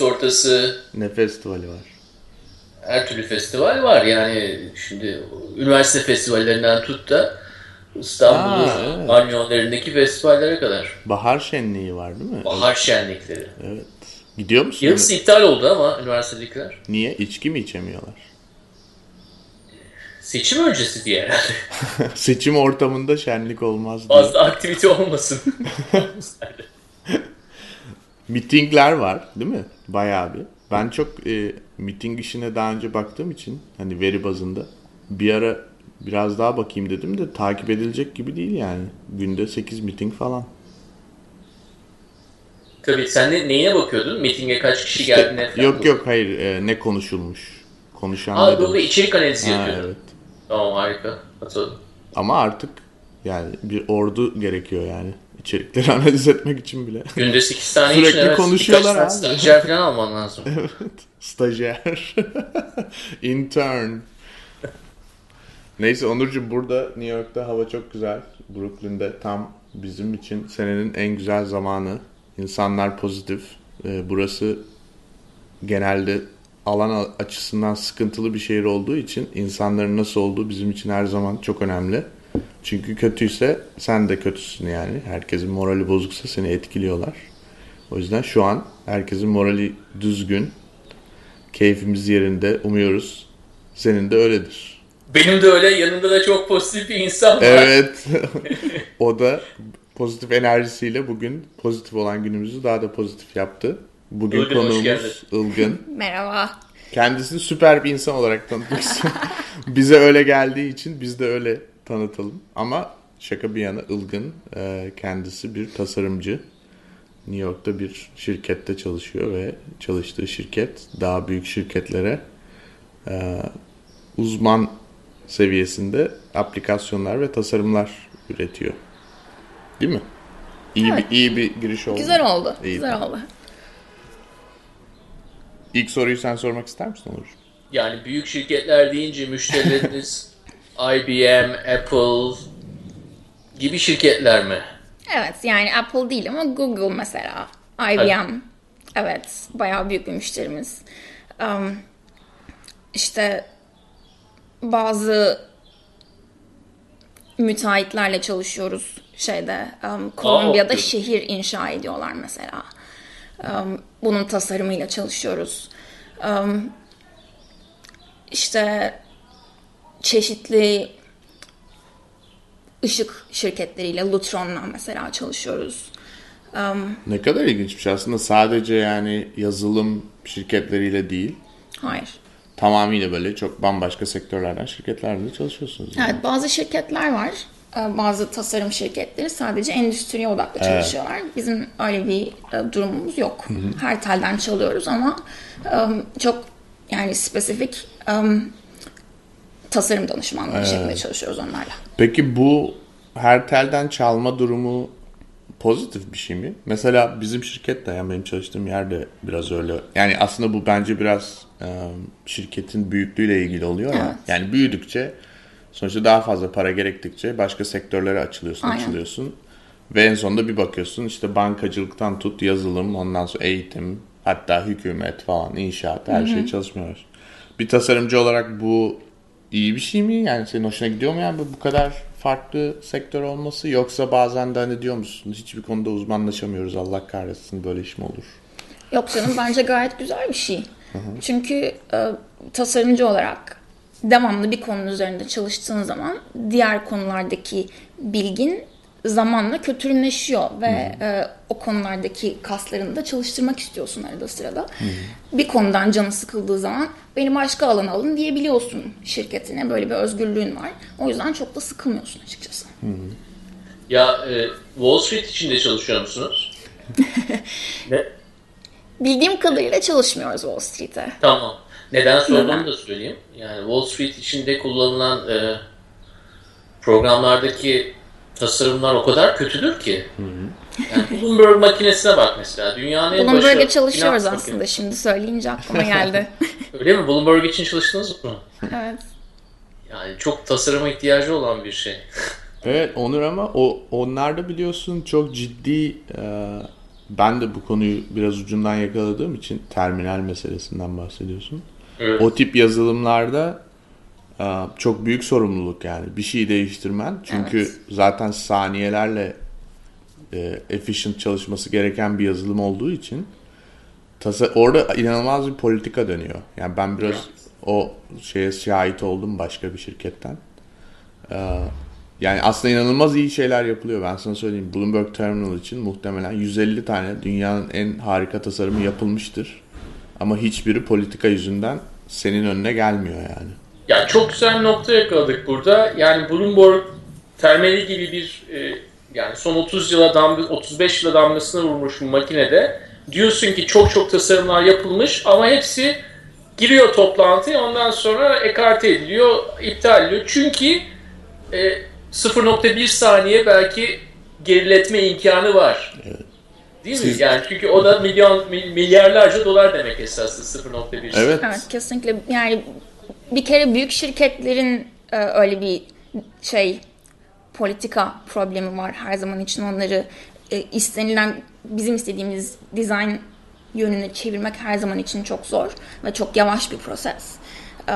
Mayıs ortası. Ne festivali var? Her türlü festival var. Yani şimdi üniversite festivallerinden tut da İstanbul'un evet. anyonlarındaki festivallere kadar. Bahar şenliği var değil mi? Bahar şenlikleri. Evet. Gidiyor musun? Yarısı iptal oldu ama üniversitedekiler. Niye? İçki mi içemiyorlar? Seçim öncesi diye herhalde. Seçim ortamında şenlik olmaz diye. Fazla aktivite olmasın. Mitingler var değil mi? Bayağı bir. Ben çok e, miting işine daha önce baktığım için hani veri bazında bir ara biraz daha bakayım dedim de takip edilecek gibi değil yani. Günde 8 miting falan. Tabii sen de neyine bakıyordun? Mitinge kaç kişi geldiğine falan. Yok yok hayır e, ne konuşulmuş. Konuşan Aa demiş. içerik analizi yapıyordun. evet. Tamam harika. Atıldım. Ama artık yani bir ordu gerekiyor yani. İçerikleri analiz etmek için bile. Günde 8 tane Sürekli için evet. konuşuyorlar abi. stajyer falan alman lazım. evet. Stajyer. Intern. Neyse Onurcuğum burada New York'ta hava çok güzel. Brooklyn'de tam bizim için senenin en güzel zamanı. İnsanlar pozitif. Ee, burası genelde alan açısından sıkıntılı bir şehir olduğu için insanların nasıl olduğu bizim için her zaman çok önemli. Çünkü kötüyse sen de kötüsün yani. Herkesin morali bozuksa seni etkiliyorlar. O yüzden şu an herkesin morali düzgün. Keyfimiz yerinde. Umuyoruz. Senin de öyledir. Benim de öyle yanında da çok pozitif bir insan var. Evet. o da pozitif enerjisiyle bugün pozitif olan günümüzü daha da pozitif yaptı. Bugün Ilgın, konuğumuz. Ilgın. Merhaba. Kendisini süper bir insan olarak tanıtmışsın. Bize öyle geldiği için biz de öyle tanıtalım. Ama şaka bir yana Ilgın e, kendisi bir tasarımcı. New York'ta bir şirkette çalışıyor ve çalıştığı şirket daha büyük şirketlere e, uzman seviyesinde aplikasyonlar ve tasarımlar üretiyor. Değil mi? İyi Evet. bir iyi bir giriş oldu. Güzel oldu. İyi. Güzel oldu. İlk soruyu sen sormak ister misin Onur? Yani büyük şirketler deyince müşterileriniz IBM, Apple gibi şirketler mi? Evet yani Apple değil ama Google mesela. IBM. Evet. Bayağı büyük bir müşterimiz. Um, işte bazı müteahhitlerle çalışıyoruz şeyde. Um, Kolombiya'da diyorum. şehir inşa ediyorlar mesela. Um, bunun tasarımıyla çalışıyoruz. Um, işte çeşitli ışık şirketleriyle, Lutron'la mesela çalışıyoruz. Um, Ne kadar ilginçmiş aslında sadece yani yazılım şirketleriyle değil hayır. tamamıyla böyle çok bambaşka sektörlerden şirketlerle çalışıyorsunuz. yani. Evet, bazı şirketler var. Ee, Bazı tasarım şirketleri sadece endüstriye odaklı çalışıyorlar. Bizim öyle bir e, durumumuz yok. Her telden çalıyoruz ama e, çok yani spesifik e, tasarım danışmanlığı şeklinde çalışıyoruz onlarla. Peki bu her telden çalma durumu pozitif bir şey mi? Mesela bizim şirket de yani benim çalıştığım yerde biraz öyle. Yani aslında bu bence biraz e, şirketin büyüklüğüyle ilgili oluyor ya. Evet. Yani büyüdükçe sonuçta daha fazla para gerektikçe başka sektörlere açılıyorsun, Aynen. açılıyorsun. Ve en sonunda bir bakıyorsun işte bankacılıktan tut yazılım, ondan sonra eğitim, hatta hükümet falan, inşaat her şey çalışmıyor. Bir tasarımcı olarak bu iyi bir şey mi? Yani senin hoşuna gidiyor mu yani bu kadar farklı sektör olması? Yoksa bazen de hani diyor musun hiçbir konuda uzmanlaşamıyoruz Allah kahretsin böyle iş mi olur? Yok canım bence gayet güzel bir şey. Çünkü e, tasarımcı olarak devamlı bir konunun üzerinde çalıştığın zaman diğer konulardaki bilgin zamanla kötürümleşiyor ve e, o konulardaki kaslarını da çalıştırmak istiyorsun arada sırada. Bir konudan canı sıkıldığı zaman beni başka alana alın diyebiliyorsun şirketine. Böyle bir özgürlüğün var. O yüzden çok da sıkılmıyorsun açıkçası. Ya e, Wall Street içinde çalışıyor musunuz? ne? Bildiğim kadarıyla çalışmıyoruz Wall Street'e. Tamam. Neden sorduğumu da söyleyeyim. Yani Wall Street içinde kullanılan e, programlardaki tasarımlar o kadar kötüdür ki. Yani Bloomberg makinesine bak mesela. Dünyanın en Bloomberg'e çalışıyoruz aslında. makinesi. Şimdi söyleyince aklıma geldi. Öyle mi? Bloomberg için çalıştınız mı? evet. Yani çok tasarıma ihtiyacı olan bir şey. Evet Onur ama o onlar da biliyorsun çok ciddi e, ben de bu konuyu biraz ucundan yakaladığım için terminal meselesinden bahsediyorsun. Evet. O tip yazılımlarda çok büyük sorumluluk yani bir şeyi değiştirmen. Çünkü Evet. zaten saniyelerle e, efficient çalışması gereken bir yazılım olduğu için tasa- orada inanılmaz bir politika dönüyor. Yani ben biraz o şeye şahit oldum başka bir şirketten. Ee, yani aslında inanılmaz iyi şeyler yapılıyor. Ben sana söyleyeyim. Bloomberg Terminal için muhtemelen 150 tane dünyanın en harika tasarımı yapılmıştır. Ama hiçbiri politika yüzünden senin önüne gelmiyor yani. Ya çok güzel bir nokta yakaladık burada. Yani Bloomberg termali gibi bir e, yani son 30 yıla damga, 35 yıla damgasını vurmuş bir makinede diyorsun ki çok çok tasarımlar yapılmış ama hepsi giriyor toplantıya ondan sonra ekarte ediliyor, iptal ediliyor. Çünkü e, 0.1 saniye belki geriletme imkanı var. Değil mi? Siz- Yani çünkü o da milyon mil- milyarlarca dolar demek esasında 0.1 Evet. Evet kesinlikle yani bir kere büyük şirketlerin e, öyle bir şey politika problemi var her zaman için onları e, istenilen bizim istediğimiz dizayn yönüne çevirmek her zaman için çok zor ve çok yavaş bir proses. E,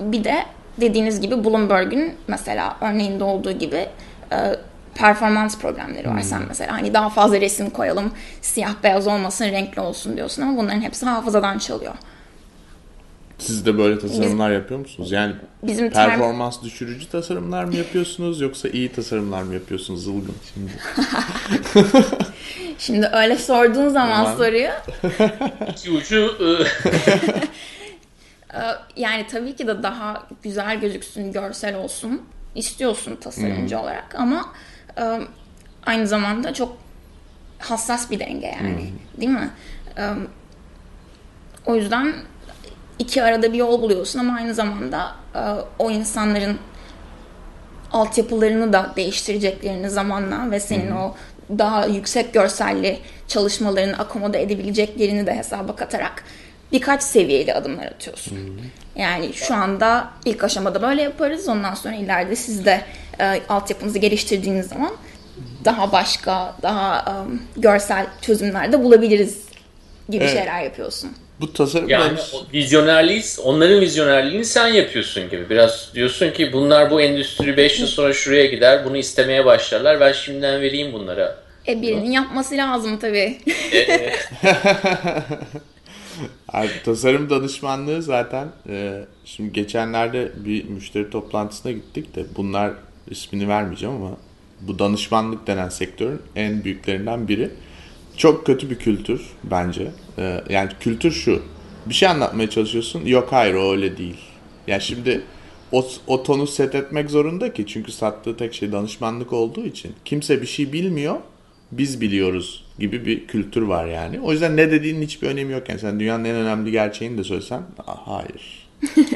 bir de dediğiniz gibi Bloomberg'ün mesela örneğinde olduğu gibi e, performans problemleri var. Sen mesela hani daha fazla resim koyalım, siyah beyaz olmasın, renkli olsun diyorsun ama bunların hepsi hafızadan çalıyor. Siz de böyle tasarımlar yapıyor musunuz? Yani Bizim term- performans düşürücü tasarımlar mı yapıyorsunuz yoksa iyi tasarımlar mı yapıyorsunuz Zılgın şimdi? Şimdi öyle sorduğun zaman Tamam. soruyu İki ucu e, e, yani tabii ki de daha güzel gözüksün, görsel olsun istiyorsun tasarımcı olarak ama e, aynı zamanda çok hassas bir denge yani değil mi? E, o yüzden iki arada bir yol buluyorsun ama aynı zamanda e, o insanların altyapılarını da değiştireceklerini zamanla ve senin o daha yüksek görselli çalışmalarını akomode edebileceklerini de hesaba katarak birkaç seviyeli adımlar atıyorsun. Yani şu anda ilk aşamada böyle yaparız. Ondan sonra ileride siz de e, altyapınızı geliştirdiğiniz zaman daha başka, daha e, görsel çözümler de bulabiliriz gibi Evet. şeyler yapıyorsun. Bu tasarım Yani o vizyonerliği, onların vizyonerliğini sen yapıyorsun gibi. Biraz diyorsun ki bunlar bu endüstri 5 yıl sonra şuraya gider, bunu istemeye başlarlar. Ben şimdiden vereyim bunlara. E birinin yapması lazım tabii. Abi, tasarım danışmanlığı zaten e, şimdi geçenlerde bir müşteri toplantısına gittik de bunlar ismini vermeyeceğim ama bu danışmanlık denen sektörün en büyüklerinden biri. Çok kötü bir kültür bence. E, yani kültür şu. Bir şey anlatmaya çalışıyorsun. Yok hayır o öyle değil. Yani şimdi o, o tonu set etmek zorunda ki çünkü sattığı tek şey danışmanlık olduğu için. Kimse bir şey bilmiyor biz biliyoruz gibi bir kültür var yani. O yüzden ne dediğinin hiçbir önemi yok. Yani sen dünyanın en önemli gerçeğini de söylesen "Aa, hayır.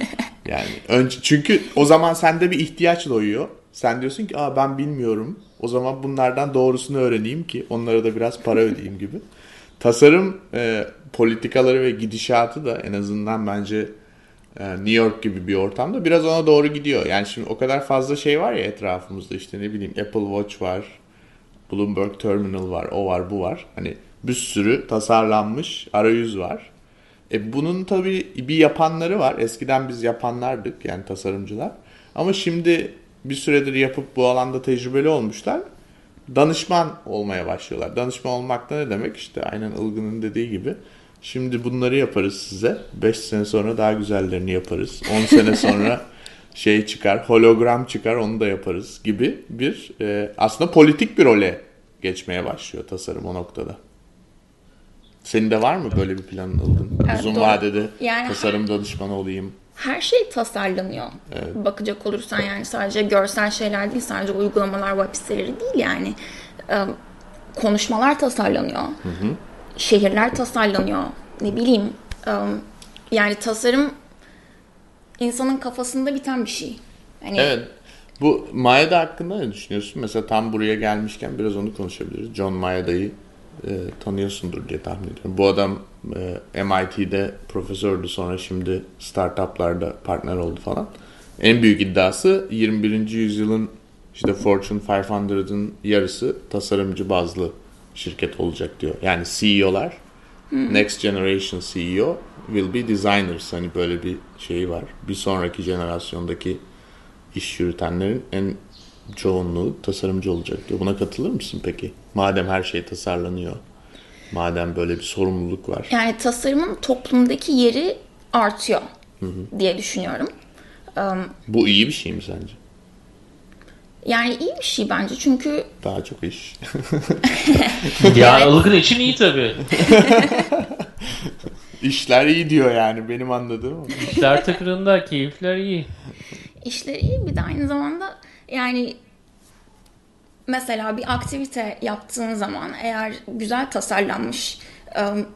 yani önce, çünkü o zaman sende bir ihtiyaç doğuyor. Sen diyorsun ki Aa, ben bilmiyorum. O zaman bunlardan doğrusunu öğreneyim ki onlara da biraz para ödeyeyim gibi. Tasarım e, politikaları ve gidişatı da en azından bence e, New York gibi bir ortamda biraz ona doğru gidiyor. Yani şimdi o kadar fazla şey var ya etrafımızda işte ne bileyim Apple Watch var, Bloomberg Terminal var, o var, bu var. Hani bir sürü tasarlanmış arayüz var. E bunun tabii bir yapanları var. Eskiden biz yapanlardık yani tasarımcılar. Ama şimdi bir süredir yapıp bu alanda tecrübeli olmuşlar. Danışman olmaya başlıyorlar. Danışman olmak da ne demek? İşte aynen Ilgın'ın dediği gibi. Şimdi bunları yaparız size. 5 sene sonra daha güzellerini yaparız. 10 sene sonra şey çıkar, hologram çıkar onu da yaparız gibi bir e, aslında politik bir role geçmeye başlıyor tasarım o noktada. Senin de var mı böyle bir planın Ilgın? Evet, Uzun doğru. vadede Yani- tasarım danışmanı olayım. Her şey tasarlanıyor. Bakacak olursan yani sadece görsel şeyler değil, sadece uygulamalar, web siteleri değil yani. Ee, konuşmalar tasarlanıyor. Şehirler tasarlanıyor. Ne bileyim. e, yani tasarım insanın kafasında biten bir şey. Hani Evet. Bu Maeda hakkında ne düşünüyorsun? Mesela tam buraya gelmişken biraz onu konuşabiliriz. John Maeda'yı e, tanıyorsundur diye tahmin ediyorum. Bu adam e, MIT'de profesördü sonra şimdi startuplarda partner oldu falan. En büyük iddiası 21. yüzyılın işte Fortune 500'ın yarısı tasarımcı bazlı şirket olacak diyor. Yani CEO'lar Next Generation CEO will be designers. Hani böyle bir şey var. Bir sonraki jenerasyondaki iş yürütenlerin en çoğunluğu tasarımcı olacak diyor. Buna katılır mısın peki? Madem her şey tasarlanıyor. Madem böyle bir sorumluluk var. Yani tasarımın toplumdaki yeri artıyor diye düşünüyorum. Bu iyi bir şey mi sence? Yani iyi bir şey bence çünkü Daha çok iş. Ya Ilgın için iyi tabii. İşler iyi diyor yani benim anladığım. İşler tıkırında, keyifler iyi. işleri iyi bir de aynı zamanda yani mesela bir aktivite yaptığın zaman eğer güzel tasarlanmış ım,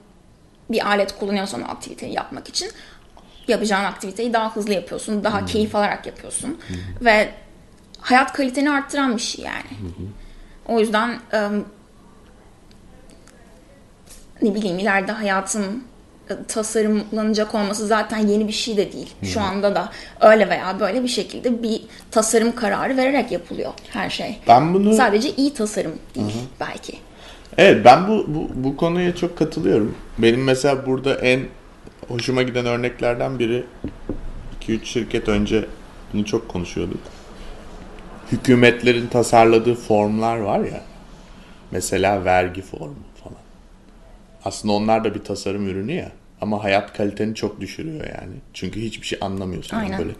bir alet kullanıyorsan o aktiviteyi yapmak için yapacağın aktiviteyi daha hızlı yapıyorsun, daha keyif alarak yapıyorsun ve hayat kaliteni arttıran bir şey yani. O yüzden ne bileyim ileride hayatın tasarımlanacak olması zaten yeni bir şey de değil. Şu anda da öyle veya böyle bir şekilde bir tasarım kararı vererek yapılıyor her şey. Ben bunu Sadece iyi tasarım değil belki. Evet ben bu, bu, bu konuya çok katılıyorum. Benim mesela burada en hoşuma giden örneklerden biri 2-3 şirket önce bunu çok konuşuyorduk. Hükümetlerin tasarladığı formlar var ya. Mesela vergi formu. Aslında onlar da bir tasarım ürünü ya. Ama hayat kaliteni çok düşürüyor yani. Çünkü hiçbir şey anlamıyorsun. Yani Aynen. böyle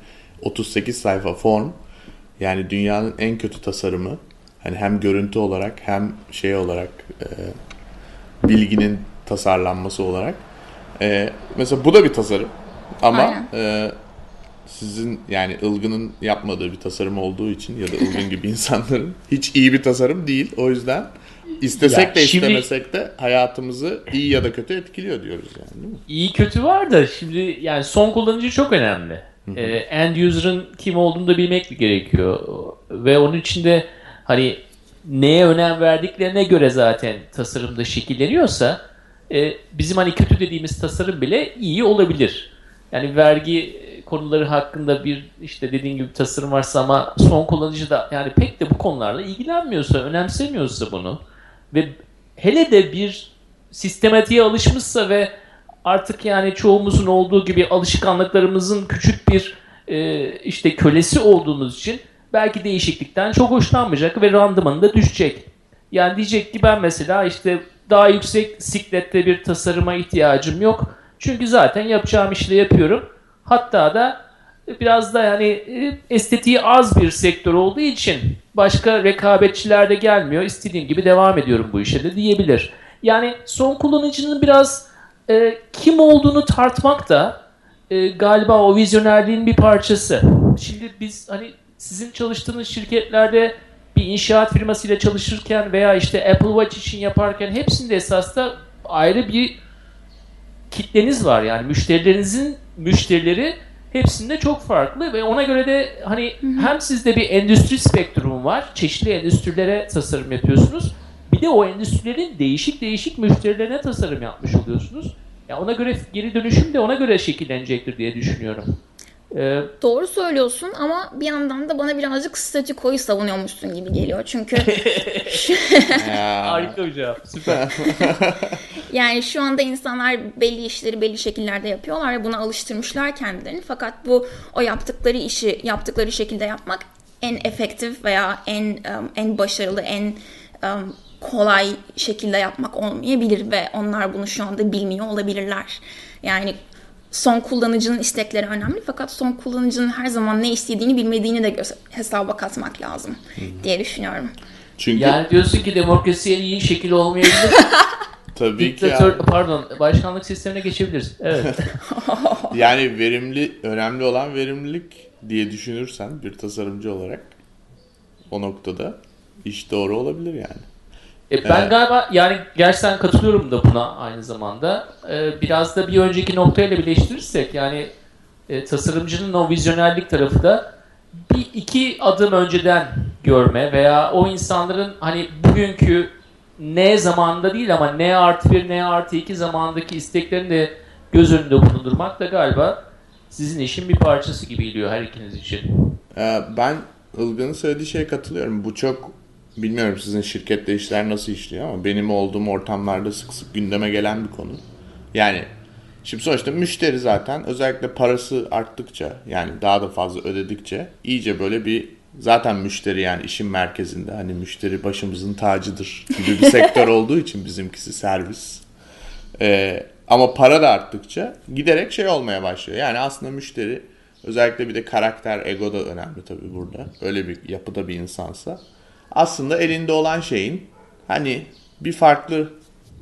38 sayfa form yani dünyanın en kötü tasarımı. Hani hem görüntü olarak hem şey olarak e, bilginin tasarlanması olarak. E, mesela bu da bir tasarım. Ama Aynen. e, sizin yani Ilgın'ın yapmadığı bir tasarım olduğu için ya da Ilgın gibi insanların hiç iyi bir tasarım değil. O yüzden istesek Ya de şimdi- istemesek de hayatımızı iyi ya da kötü etkiliyor diyoruz yani değil mi? İyi kötü var da şimdi yani son kullanıcı çok önemli. Ee, end user'ın kim olduğunu da bilmek gerekiyor. Ve onun içinde hani neye önem verdiklerine göre zaten tasarımda şekilleniyorsa e, bizim hani kötü dediğimiz tasarım bile iyi olabilir. Yani vergi konuları hakkında bir işte dediğin gibi tasarım varsa ama son kullanıcı da yani pek de bu konularla ilgilenmiyorsa, önemsemiyorsa bunu ve hele de bir sistematiğe alışmışsa ve artık yani çoğumuzun olduğu gibi alışkanlıklarımızın küçük bir e, işte kölesi olduğumuz için belki değişiklikten çok hoşlanmayacak ve randımanı düşecek. Yani diyecek ki ben mesela işte daha yüksek siklette bir tasarıma ihtiyacım yok. Çünkü zaten yapacağım işle yapıyorum. Hatta da biraz da yani e, estetiği az bir sektör olduğu için başka rekabetçiler de gelmiyor. İstediğim gibi devam ediyorum bu işe de diyebilir. Yani son kullanıcının biraz e, kim olduğunu tartmak da e, galiba o vizyonerliğin bir parçası. Şimdi biz hani sizin çalıştığınız şirketlerde bir inşaat firmasıyla çalışırken veya işte Apple Watch için yaparken hepsinde esas da ayrı bir kitleniz var. Yani müşterilerinizin müşterileri hepsinde çok farklı ve ona göre de hani hem sizde bir endüstri spektrumu var. Çeşitli endüstrilere tasarım yapıyorsunuz. Bir de o endüstrilerin değişik değişik müşterilerine tasarım yapmış oluyorsunuz. Ya ona göre geri dönüşüm de ona göre şekillenecektir diye düşünüyorum. Ee, Doğru söylüyorsun ama bir yandan da bana birazcık statükoyu savunuyormuşsun gibi geliyor. Çünkü harika bir cevap. Süper. yani şu anda insanlar belli işleri belli şekillerde yapıyorlar ve buna alıştırmışlar kendilerini. Fakat bu o yaptıkları işi yaptıkları şekilde yapmak en efektif veya en um, en başarılı, en um, kolay şekilde yapmak olmayabilir ve onlar bunu şu anda bilmiyor olabilirler. Yani son kullanıcının istekleri önemli fakat son kullanıcının her zaman ne istediğini bilmediğini de hesaba katmak lazım diye düşünüyorum. Çünkü Yani diyorsun ki demokrasiye iyi şekil olmayabilir. tabii ki Diktatör, yani, pardon başkanlık sistemine geçebiliriz. Evet. yani verimli önemli olan verimlilik diye düşünürsen bir tasarımcı olarak o noktada iş doğru olabilir yani. E, ben Evet. galiba yani gerçekten katılıyorum da buna aynı zamanda. E, biraz da bir önceki noktayla birleştirirsek yani e, tasarımcının o vizyonerlik tarafı da bir iki adım önceden görme veya o insanların hani bugünkü ne zamanında değil ama ne artı bir ne artı iki zamandaki isteklerini de göz önünde bulundurmak da galiba sizin işin bir parçası gibi geliyor her ikiniz için. Ee, ben Ilgın'ın söylediği şeye katılıyorum. Bu çok bilmiyorum sizin şirkette işler nasıl işliyor ama benim olduğum ortamlarda sık sık gündeme gelen bir konu. Yani şimdi sonuçta müşteri zaten özellikle parası arttıkça yani daha da fazla ödedikçe iyice böyle bir zaten müşteri yani işin merkezinde hani müşteri başımızın tacıdır gibi bir sektör olduğu için bizimkisi servis. Ee, ama para da arttıkça giderek şey olmaya başlıyor. Yani aslında müşteri özellikle bir de karakter, ego da önemli tabii burada. Öyle bir yapıda bir insansa. Aslında elinde olan şeyin hani bir farklı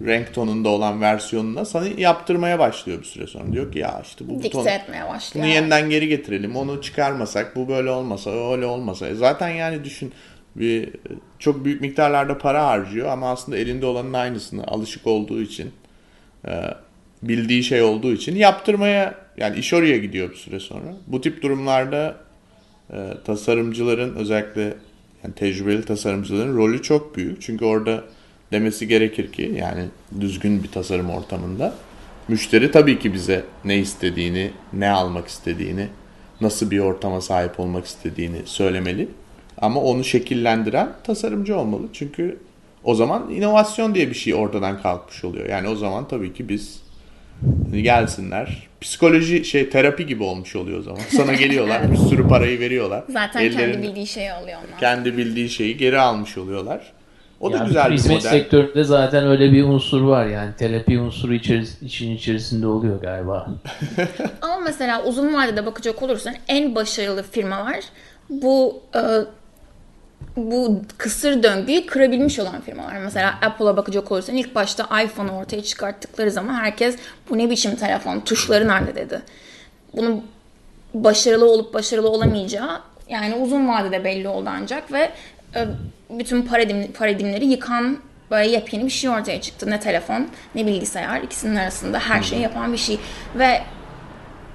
renk tonunda olan versiyonuna sana yaptırmaya başlıyor bir süre sonra. Diyor ki ya işte bu buton etmeye başlıyor. bunu yeniden geri getirelim. Onu çıkarmasak bu böyle olmasa öyle olmasa. E zaten yani düşün bir çok büyük miktarlarda para harcıyor ama aslında elinde olanın aynısını alışık olduğu için e, bildiği şey olduğu için yaptırmaya yani iş oraya gidiyor bir süre sonra. Bu tip durumlarda e, tasarımcıların özellikle yani tecrübeli tasarımcıların rolü çok büyük. Çünkü orada demesi gerekir ki yani düzgün bir tasarım ortamında müşteri tabii ki bize ne istediğini, ne almak istediğini, nasıl bir ortama sahip olmak istediğini söylemeli. Ama onu şekillendiren tasarımcı olmalı. Çünkü o zaman inovasyon diye bir şey ortadan kalkmış oluyor. Yani o zaman tabii ki biz gelsinler. Psikoloji şey terapi gibi olmuş oluyor o zaman. Sana geliyorlar bir sürü parayı veriyorlar. Zaten kendi Ellerinde- bildiği şeyi alıyor onlar. kendi bildiği şeyi geri almış oluyorlar. O da Yani güzel bir hizmet model. sektöründe zaten öyle bir unsur var yani terapi unsuru içeris- için içerisinde oluyor galiba. Ama mesela uzun vadede bakacak olursan en başarılı firmalar bu e, bu kısır döngüyü kırabilmiş olan firmalar. Mesela Apple'a bakacak olursan ilk başta iPhone'u ortaya çıkarttıkları zaman herkes bu ne biçim telefon, tuşları nerede dedi. Bunun başarılı olup başarılı olamayacağı yani uzun vadede belli oldu ancak ve e, bütün paradigm, paradigmleri yıkan böyle yepyeni bir şey ortaya çıktı. Ne telefon ne bilgisayar ikisinin arasında her şeyi yapan bir şey ve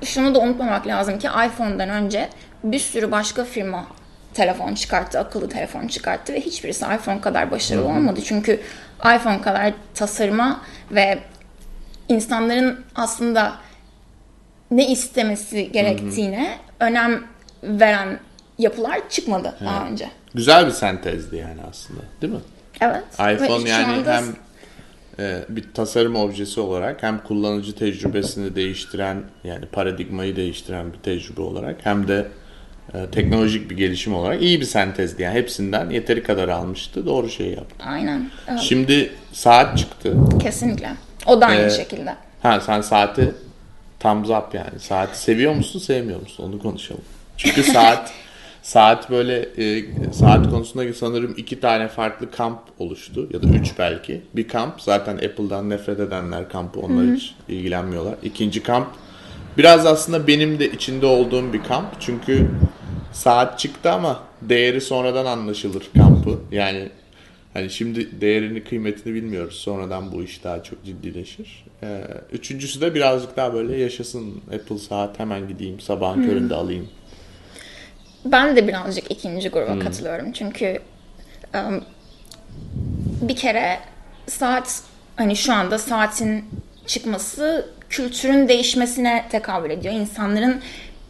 şunu da unutmamak lazım ki iPhone'dan önce bir sürü başka firma telefon çıkarttı, akıllı telefon çıkarttı ve hiçbirisi iPhone kadar başarılı olmadı. Çünkü iPhone kadar tasarıma ve insanların aslında ne istemesi gerektiğine önem veren yapılar çıkmadı daha önce. Güzel bir sentezdi yani aslında değil mi? Evet. Ve iPhone yani anda- hem e, bir tasarım objesi olarak hem kullanıcı tecrübesini değiştiren yani paradigmayı değiştiren bir tecrübe olarak hem de e, teknolojik bir gelişim olarak iyi bir sentezdi. Yani hepsinden yeteri kadar almıştı. Doğru şeyi yaptı. Aynen. Evet, Şimdi saat çıktı. kesinlikle. O da aynı Ee, şekilde. Ha sen saati thumbs up yani. Saati seviyor musun, sevmiyor musun? Onu konuşalım. Çünkü saat saat böyle e, saat konusunda sanırım iki tane farklı kamp oluştu ya da üç belki. Bir kamp zaten Apple'dan nefret edenler kampı onlar hiç ilgilenmiyorlar. İkinci kamp biraz aslında benim de içinde olduğum bir kamp. Çünkü saat çıktı ama değeri sonradan anlaşılır kampı. Yani Hani şimdi değerini kıymetini bilmiyoruz. Sonradan bu iş daha çok ciddileşir. Ee, üçüncüsü de birazcık daha böyle yaşasın Apple saat hemen gideyim sabahın köründe alayım. Ben de birazcık ikinci gruba katılıyorum. Çünkü um, bir kere saat hani şu anda saatin çıkması kültürün değişmesine tekabül ediyor. İnsanların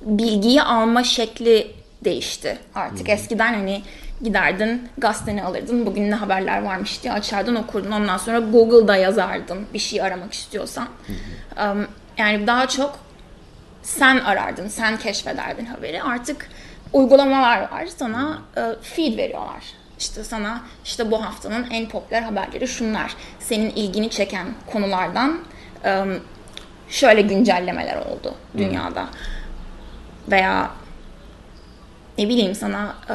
bilgiyi alma şekli değişti artık. Eskiden hani giderdin gazeteni alırdın bugün ne haberler varmış diye açardın okurdun ondan sonra Google'da yazardın bir şey aramak istiyorsan. Um, yani daha çok sen arardın, sen keşfederdin haberi. Artık uygulamalar var sana e, feed veriyorlar. İşte sana işte bu haftanın en popüler haberleri şunlar. Senin ilgini çeken konulardan e, şöyle güncellemeler oldu dünyada. Veya ne bileyim sana e,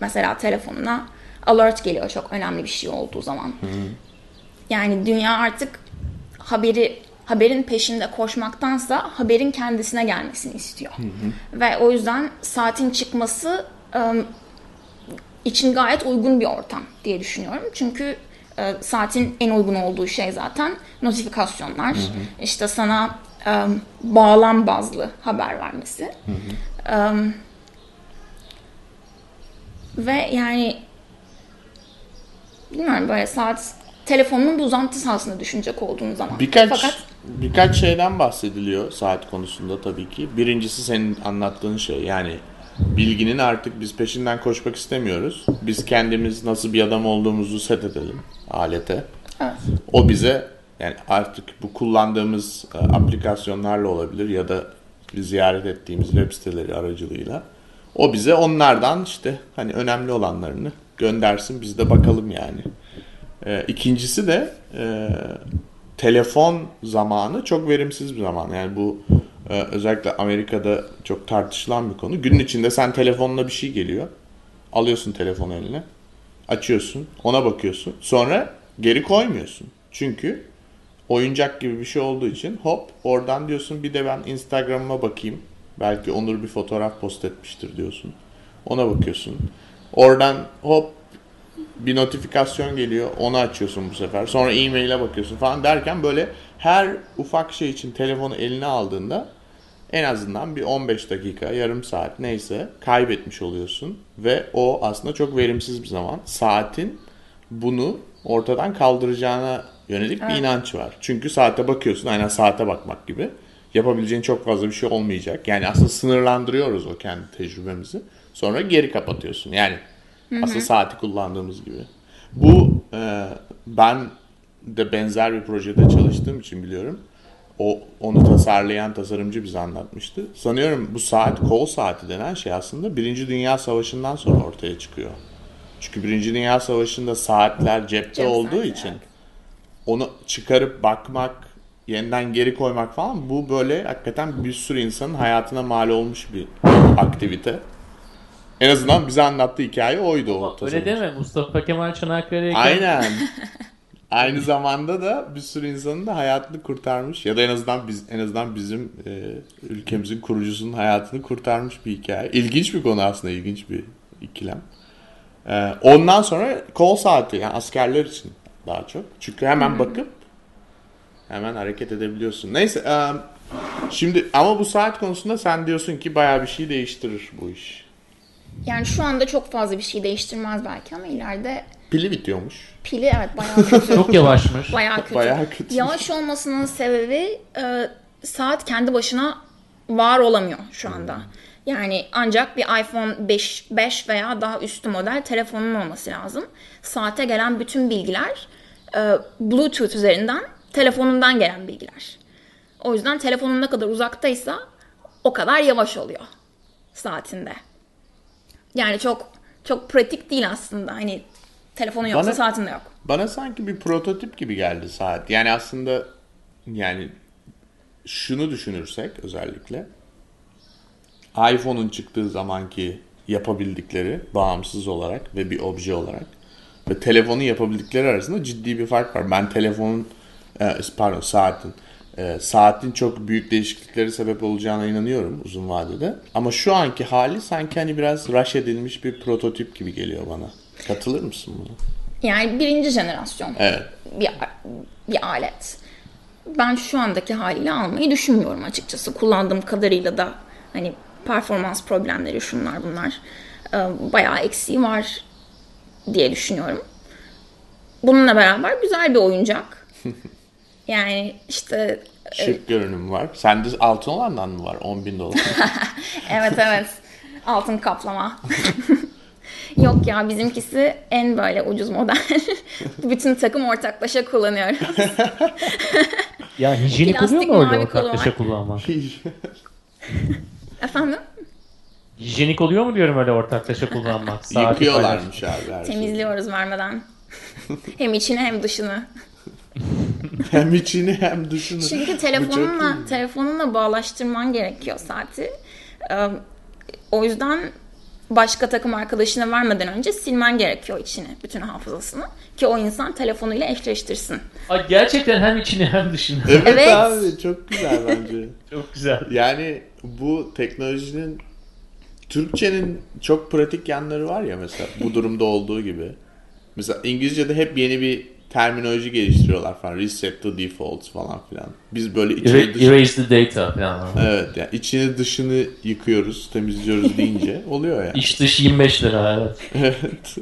mesela telefonuna alert geliyor çok önemli bir şey olduğu zaman. Yani dünya artık haberi haberin peşinde koşmaktansa haberin kendisine gelmesini istiyor. Ve o yüzden saatin çıkması ım, için gayet uygun bir ortam diye düşünüyorum. Çünkü e, saatin en uygun olduğu şey zaten notifikasyonlar. İşte sana ım, bağlam bazlı haber vermesi. Im, ve yani bilmiyorum böyle saat telefonun bir uzantısı aslında düşünecek olduğun zaman. Birkaç Fakat birkaç şeyden bahsediliyor saat konusunda tabii ki. Birincisi senin anlattığın şey yani bilginin artık biz peşinden koşmak istemiyoruz. Biz kendimiz nasıl bir adam olduğumuzu set edelim alete. Evet. O bize yani artık bu kullandığımız e, aplikasyonlarla olabilir ya da ziyaret ettiğimiz web siteleri aracılığıyla o bize onlardan işte hani önemli olanlarını göndersin biz de bakalım yani. E, ikincisi de e, telefon zamanı çok verimsiz bir zaman. Yani bu e, özellikle Amerika'da çok tartışılan bir konu. Günün içinde sen telefonla bir şey geliyor. Alıyorsun telefonu eline. Açıyorsun. Ona bakıyorsun. Sonra geri koymuyorsun. Çünkü oyuncak gibi bir şey olduğu için hop oradan diyorsun bir de ben Instagram'ıma bakayım. Belki Onur bir fotoğraf post etmiştir diyorsun. Ona bakıyorsun. Oradan hop bir notifikasyon geliyor. Onu açıyorsun bu sefer. Sonra e-mail'e bakıyorsun falan derken böyle her ufak şey için telefonu eline aldığında en azından bir 15 dakika, yarım saat neyse kaybetmiş oluyorsun. Ve o aslında çok verimsiz bir zaman. Saatin bunu ortadan kaldıracağına yönelik bir inanç var. Çünkü saate bakıyorsun aynen saate bakmak gibi. Yapabileceğin çok fazla bir şey olmayacak. Yani aslında sınırlandırıyoruz o kendi tecrübemizi. Sonra geri kapatıyorsun. Yani aslında saati kullandığımız gibi. Bu e, ben de benzer bir projede çalıştığım için biliyorum. O onu tasarlayan tasarımcı bize anlatmıştı. Sanıyorum bu saat kol saati denen şey aslında Birinci Dünya Savaşı'ndan sonra ortaya çıkıyor. Çünkü Birinci Dünya Savaşı'nda saatler cepte Cep olduğu saati, için onu çıkarıp bakmak, yeniden geri koymak falan bu böyle hakikaten bir sürü insanın hayatına mal olmuş bir aktivite. En azından bize anlattığı hikaye oydu o Öyle deme Mustafa Kemal Çanakkale'ye Aynen. Aynı zamanda da bir sürü insanın da hayatını kurtarmış ya da en azından biz en azından bizim e, ülkemizin kurucusunun hayatını kurtarmış bir hikaye. İlginç bir konu aslında, ilginç bir ikilem. E, ondan sonra kol saati yani askerler için daha çok. Çünkü hemen bakıp hemen hareket edebiliyorsun. Neyse şimdi ama bu saat konusunda sen diyorsun ki bayağı bir şey değiştirir bu iş. Yani şu anda çok fazla bir şey değiştirmez belki ama ileride Pili bitiyormuş. pili evet bayağı kötü. Çok yavaşmış. bayağı kötü. Bayağı kötü. Yavaş olmasının sebebi e, saat kendi başına var olamıyor şu anda. Yani ancak bir iPhone 5, 5 veya daha üstü model telefonun olması lazım. Saate gelen bütün bilgiler e, Bluetooth üzerinden telefonundan gelen bilgiler. O yüzden telefonun ne kadar uzaktaysa o kadar yavaş oluyor saatinde. Yani çok çok pratik değil aslında. Hani telefonun yoksa Bana- saatin de yok. Bana sanki bir prototip gibi geldi saat. Yani aslında yani şunu düşünürsek özellikle iPhone'un çıktığı zamanki yapabildikleri bağımsız olarak ve bir obje olarak ve telefonun yapabildikleri arasında ciddi bir fark var. Ben telefonun e, pardon saatin e, saatin çok büyük değişiklikleri sebep olacağına inanıyorum uzun vadede. Ama şu anki hali sanki hani biraz rush edilmiş bir prototip gibi geliyor bana. Katılır mısın buna? Yani birinci jenerasyon Evet. bir, bir alet. Ben şu andaki haliyle almayı düşünmüyorum açıkçası. Kullandığım kadarıyla da hani performans problemleri şunlar bunlar e, bayağı eksiği var diye düşünüyorum. Bununla beraber güzel bir oyuncak. Yani işte Şık görünüm var. Sende altın olandan mı var? 10 bin dolar. evet evet altın kaplama. Yok ya bizimkisi en böyle ucuz model. Bütün takım ortaklaşa kullanıyoruz. Ya hijyenik oluyor mu öyle ortaklaşa kullanmak? Efendim? Hijyenik oluyor mu diyorum öyle ortaklaşa kullanmak? Yıkıyorlarmış abi her şeyi. Temizliyoruz vermeden. hem içini hem dışını. Hem içini hem dışını. Çünkü telefonunla telefonunla bağlaştırman gerekiyor saati. Ee, o yüzden başka takım arkadaşına vermeden önce silmen gerekiyor içini, bütün hafızasını ki o insan telefonuyla eşleştirsin. Ay, gerçekten hem içini hem dışını. Evet, Evet. abi çok güzel bence. Çok güzel. Yani bu teknolojinin Türkçenin çok pratik yanları var ya mesela bu durumda olduğu gibi. Mesela İngilizce'de hep yeni bir terminoloji geliştiriyorlar falan. Reset to default falan filan. Biz böyle içini Era- dışını, erase the data falan. evet yani içini dışını yıkıyoruz, temizliyoruz deyince oluyor yani. İç dış 25 lira evet. Evet.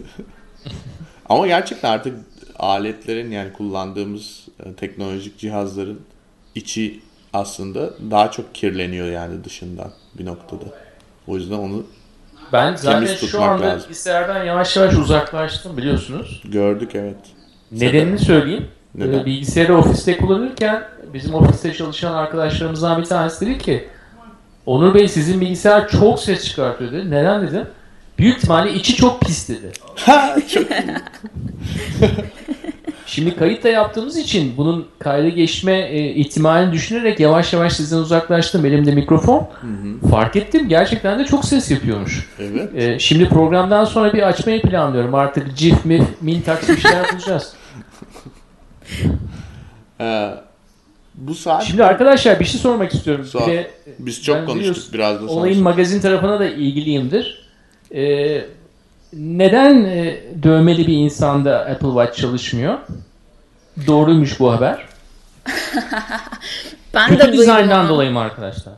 Ama gerçekten artık aletlerin yani kullandığımız e, teknolojik cihazların içi aslında daha çok kirleniyor yani dışından bir noktada. O yüzden onu Ben zaten Temiz şu anda lazım. bilgisayardan yavaş yavaş uzaklaştım biliyorsunuz. Gördük evet. Nedenini söyleyeyim. Neden? Ee, Bilgisayarı ofiste kullanırken bizim ofiste çalışan arkadaşlarımızdan bir tanesi dedi ki Onur Bey sizin bilgisayar çok ses çıkartıyor dedi. Neden dedim? Büyük ihtimalle içi çok pis dedi. Ha çok Şimdi kayıt da yaptığımız için bunun kayda geçme e, ihtimalini düşünerek yavaş yavaş sizden uzaklaştım. Elimde mikrofon. Fark ettim gerçekten de çok ses yapıyormuş. evet. E, şimdi programdan sonra bir açmayı planlıyorum. Artık cif, mif, mintax bir şeyler bulacağız. Ee, bu saat Şimdi arkadaşlar bir şey sormak istiyorum. Sor. Bir de biz çok ben konuştuk biliyorsun, biraz da olayın magazin tarafına da ilgiliyimdir. E, neden e, dövmeli bir insanda Apple Watch çalışmıyor? Doğruymuş bu haber. Ben Kötü de dizayndan dolayı mı arkadaşlar?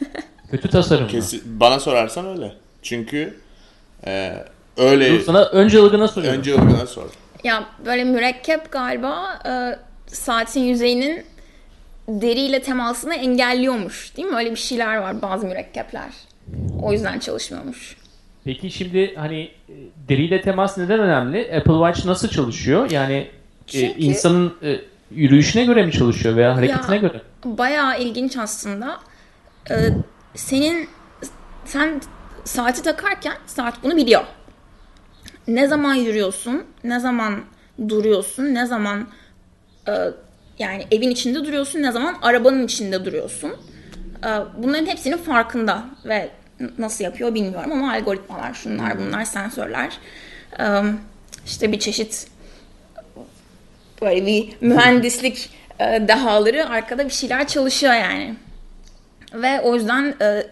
Kötü tasarım mı? Kesin, bana sorarsan öyle. Çünkü e, öyle Dur sana önce ılgına soruyorum. önce Ilgın'a sor. Ya böyle mürekkep galiba e, saatin yüzeyinin deriyle temasını engelliyormuş. Değil mi? Öyle bir şeyler var bazı mürekkepler. O yüzden çalışmıyormuş. Peki şimdi hani e, deriyle temas neden önemli? Apple Watch nasıl çalışıyor? Yani e, Çünkü- insanın e, yürüyüşüne göre mi çalışıyor veya hareketine Ya- göre? Bayağı ilginç aslında. E, senin sen saati takarken saat bunu biliyor. Ne zaman yürüyorsun, ne zaman duruyorsun, ne zaman e, yani evin içinde duruyorsun, ne zaman arabanın içinde duruyorsun. E, bunların hepsinin farkında ve nasıl yapıyor bilmiyorum ama algoritmalar, şunlar bunlar, sensörler. E, işte bir çeşit böyle bir mühendislik e, dehaları arkada bir şeyler çalışıyor yani. Ve o yüzden e,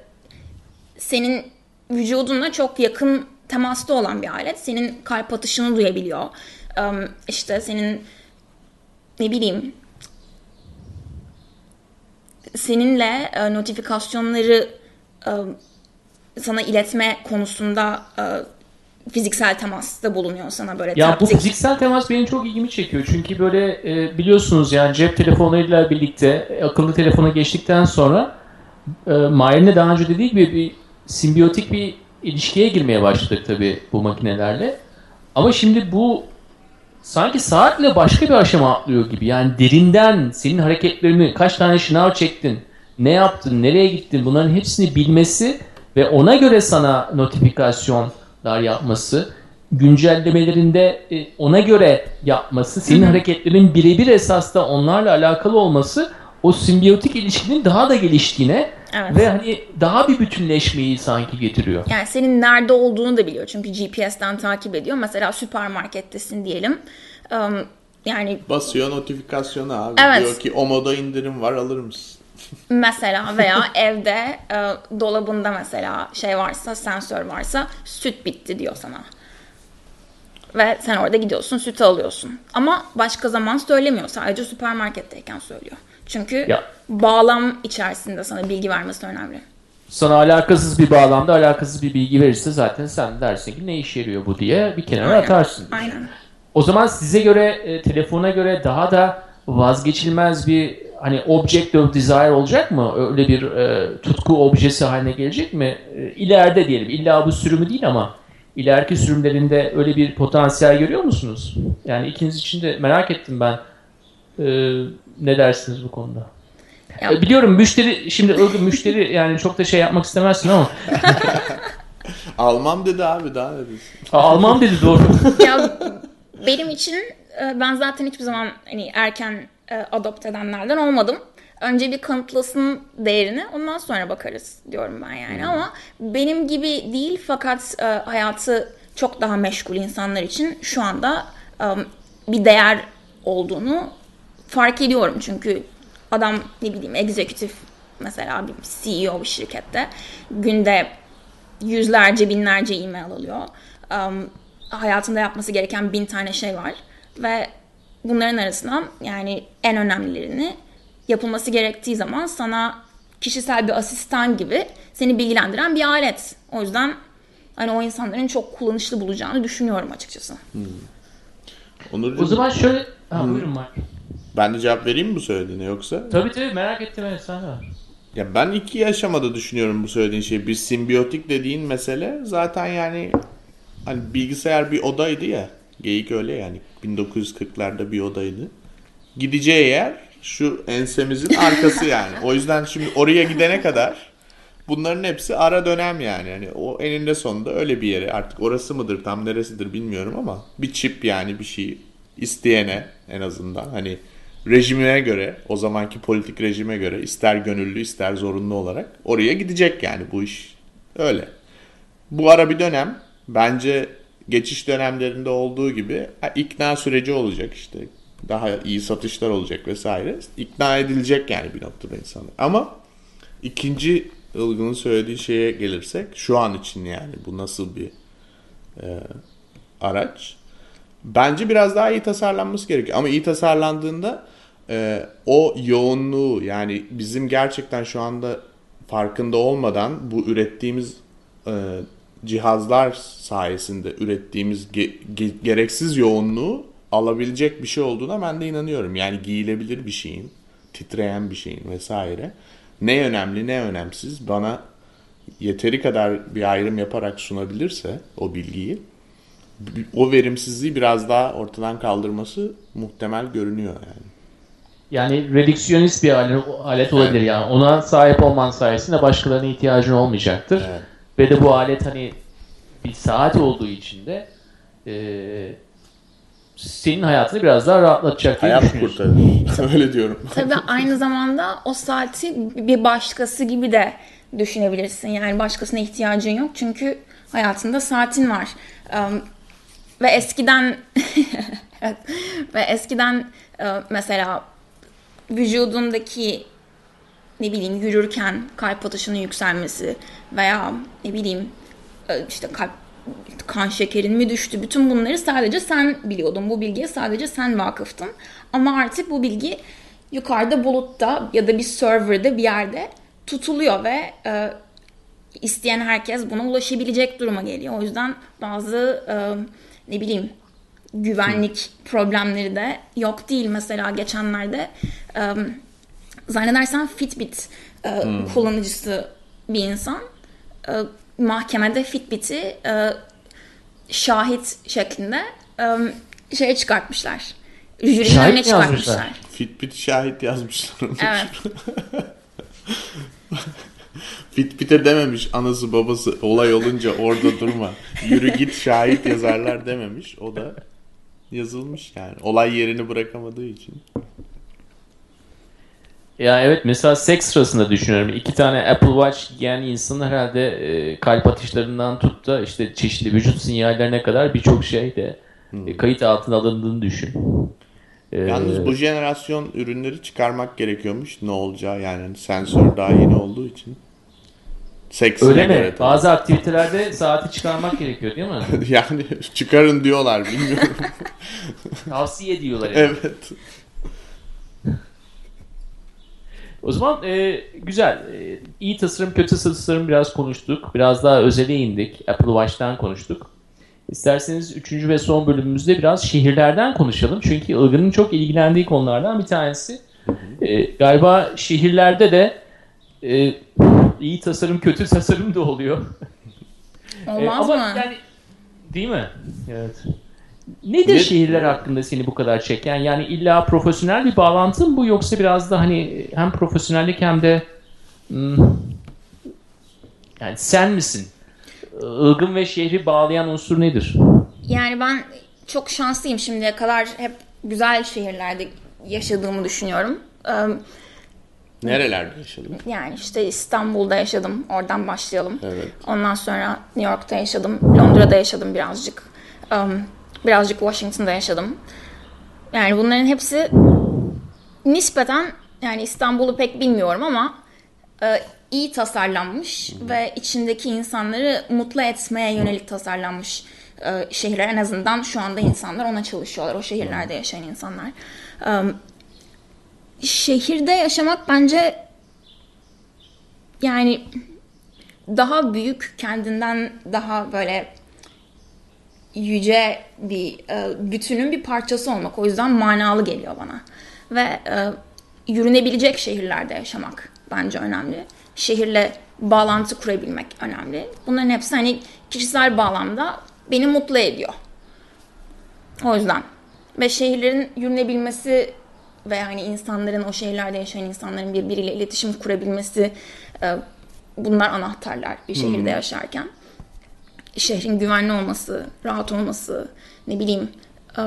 senin vücudunla çok yakın temasta olan bir alet. Senin kalp atışını duyabiliyor. E, işte senin ne bileyim seninle e, notifikasyonları e, sana iletme konusunda e, fiziksel temasta bulunuyor sana böyle Ya bu taptik. fiziksel temas benim çok ilgimi çekiyor. Çünkü böyle e, biliyorsunuz yani cep telefonlarıyla birlikte akıllı telefona geçtikten sonra e, Mahir'in daha önce dediği gibi bir simbiyotik bir ilişkiye girmeye başladık tabii bu makinelerle. Ama şimdi bu sanki saatle başka bir aşama atlıyor gibi. Yani derinden senin hareketlerini, kaç tane şınav çektin, ne yaptın, nereye gittin bunların hepsini bilmesi ve ona göre sana notifikasyonlar yapması, güncellemelerinde e, ona göre yapması, senin hareketlerin birebir esasda onlarla alakalı olması o simbiyotik ilişkinin daha da geliştiğine Evet. ve hani daha bir bütünleşmeyi sanki getiriyor. Yani senin nerede olduğunu da biliyor. Çünkü GPS'ten takip ediyor. Mesela süpermarkettesin diyelim. Im, Yani Basıyor notifikasyonu abi. Evet. Diyor ki o moda indirim var alır mısın? mesela veya evde e, dolabında mesela şey varsa, sensör varsa süt bitti diyor sana. Ve sen orada gidiyorsun sütü alıyorsun. Ama başka zaman söylemiyor. Sadece süpermarketteyken söylüyor. Çünkü Ya. bağlam içerisinde sana bilgi vermesi önemli. Sana alakasız bir bağlamda alakasız bir bilgi verirse zaten sen dersin ki ne işe yarıyor bu diye bir kenara Aynen. atarsın. Aynen. O zaman size göre e, telefona göre daha da vazgeçilmez bir hani object of desire olacak mı? Öyle bir e, tutku objesi haline gelecek mi? E, ileride diyelim. İlla bu sürümü değil ama ileriki sürümlerinde öyle bir potansiyel görüyor musunuz? Yani ikiniz için de merak ettim ben. E, ne dersiniz bu konuda? Ya- E, biliyorum müşteri şimdi müşteri yani çok da şey yapmak istemezsin ama Almam dedi abi daha ne? Aa, Alman dedi doğru. ya benim için e, ben zaten hiçbir zaman hani erken e, adopt edenlerden olmadım. Önce bir kanıtlasın değerini ondan sonra bakarız diyorum ben yani ama benim gibi değil fakat hayatı çok daha meşgul insanlar için şu anda bir değer olduğunu fark ediyorum çünkü adam ne bileyim egzekutif mesela bir CEO bir şirkette günde yüzlerce binlerce e-mail alıyor. Um, hayatında yapması gereken bin tane şey var ve bunların arasından yani en önemlilerini yapılması gerektiği zaman sana kişisel bir asistan gibi seni bilgilendiren bir alet. O yüzden hani o insanların çok kullanışlı bulacağını düşünüyorum açıkçası. Onurcuğum, o zaman şöyle... Ha, buyurun Mark. Ben de cevap vereyim mi bu söylediğine yoksa? Tabii tabii merak ettim evet sen de. Ya ben iki aşamada düşünüyorum bu söylediğin şey. Bir simbiyotik dediğin mesele zaten yani hani bilgisayar bir odaydı ya. Geyik öyle yani. 1940'larda bir odaydı. Gideceği yer şu ensemizin arkası yani. O yüzden şimdi oraya gidene kadar bunların hepsi ara dönem yani. yani o eninde sonunda öyle bir yere artık orası mıdır tam neresidir bilmiyorum ama bir çip yani bir şey isteyene en azından hani rejimine göre o zamanki politik rejime göre ister gönüllü ister zorunlu olarak oraya gidecek yani bu iş öyle. Bu ara bir dönem bence geçiş dönemlerinde olduğu gibi ikna süreci olacak işte. Daha iyi satışlar olacak vesaire. İkna edilecek yani bir noktada insanlar. Ama ikinci Ilgın'ın söylediği şeye gelirsek şu an için yani bu nasıl bir e, araç? Bence biraz daha iyi tasarlanması gerekiyor. Ama iyi tasarlandığında e, o yoğunluğu yani bizim gerçekten şu anda farkında olmadan bu ürettiğimiz e, cihazlar sayesinde ürettiğimiz ge- ge- gereksiz yoğunluğu alabilecek bir şey olduğuna ben de inanıyorum. Yani giyilebilir bir şeyin, titreyen bir şeyin vesaire. Ne önemli ne önemsiz bana yeteri kadar bir ayrım yaparak sunabilirse o bilgiyi o verimsizliği biraz daha ortadan kaldırması muhtemel görünüyor yani. Yani redüksiyonist bir alet olabilir evet. yani. Ona sahip olman sayesinde başkalarına ihtiyacın olmayacaktır. Evet. Ve de bu alet hani bir saat olduğu için de e, senin hayatını biraz daha rahatlatacak diye Hayat kurtarır. Öyle diyorum. Tabii aynı zamanda o saati bir başkası gibi de düşünebilirsin. Yani başkasına ihtiyacın yok. Çünkü hayatında saatin var. Um, ve eskiden ve eskiden uh, mesela vücudundaki ne bileyim yürürken kalp atışının yükselmesi veya ne bileyim e, işte kalp kan şekerin mi düştü bütün bunları sadece sen biliyordun. Bu bilgiye sadece sen vakıftın. Ama artık bu bilgi yukarıda bulutta ya da bir serverda bir yerde tutuluyor ve e, isteyen herkes buna ulaşabilecek duruma geliyor. O yüzden bazı e, ne bileyim güvenlik problemleri de yok değil. Mesela geçenlerde e, zannedersen Fitbit e, hmm. kullanıcısı bir insan e, mahkemede Fitbit'i e, şahit şeklinde e, şeye çıkartmışlar. Jürinin önüne çıkartmışlar. Fitbit şahit yazmışlar. Evet. Fitbit'e dememiş anası babası olay olunca orada durma. Yürü git şahit yazarlar dememiş. O da yazılmış yani. Olay yerini bırakamadığı için. Ya evet mesela seks sırasında düşünüyorum. İki tane Apple Watch giyen insan herhalde e, kalp atışlarından tut da işte çeşitli vücut sinyallerine kadar birçok şey de hmm. e, kayıt altına alındığını düşün. E, Yalnız bu jenerasyon ürünleri çıkarmak gerekiyormuş. Ne olacağı yani sensör daha yeni olduğu için. Seksine Öyle mi? Tabii. Bazı aktivitelerde saati çıkarmak gerekiyor değil mi? yani çıkarın diyorlar bilmiyorum. Tavsiye ediyorlar. Yani. Evet. O zaman e, güzel. E, iyi tasarım, kötü tasarım biraz konuştuk. Biraz daha özele indik. Apple Watch'tan konuştuk. İsterseniz üçüncü ve son bölümümüzde biraz şehirlerden konuşalım. Çünkü Ilgın'ın çok ilgilendiği konulardan bir tanesi. E, galiba şehirlerde de e, iyi tasarım, kötü tasarım da oluyor. Olmaz e, ama mı? Yani, değil mi? Evet. Nedir ne? şehirler hakkında seni bu kadar çeken? Yani illa profesyonel bir bağlantı mı bu yoksa biraz da hani hem profesyonellik hem de hmm, yani sen misin? Ilgın ve şehri bağlayan unsur nedir? Yani ben çok şanslıyım şimdiye kadar hep güzel şehirlerde yaşadığımı düşünüyorum. Nerelerde yaşadın? Yani işte İstanbul'da yaşadım. Oradan başlayalım. Evet. Ondan sonra New York'ta yaşadım. Londra'da yaşadım birazcık. Um, Birazcık Washington'da yaşadım. Yani bunların hepsi nispeten yani İstanbul'u pek bilmiyorum ama e, iyi tasarlanmış hmm. ve içindeki insanları mutlu etmeye yönelik tasarlanmış e, şehirler. En azından şu anda insanlar ona çalışıyorlar. O şehirlerde yaşayan insanlar. E, şehirde yaşamak bence yani daha büyük, kendinden daha böyle yüce bir e, bütünün bir parçası olmak. O yüzden manalı geliyor bana. Ve e, yürünebilecek şehirlerde yaşamak bence önemli. Şehirle bağlantı kurabilmek önemli. Bunların hepsi hani kişisel bağlamda beni mutlu ediyor. O yüzden. Ve şehirlerin yürünebilmesi ve hani insanların o şehirlerde yaşayan insanların birbiriyle iletişim kurabilmesi e, bunlar anahtarlar bir şehirde yaşarken. Şehrin güvenli olması, rahat olması, ne bileyim e,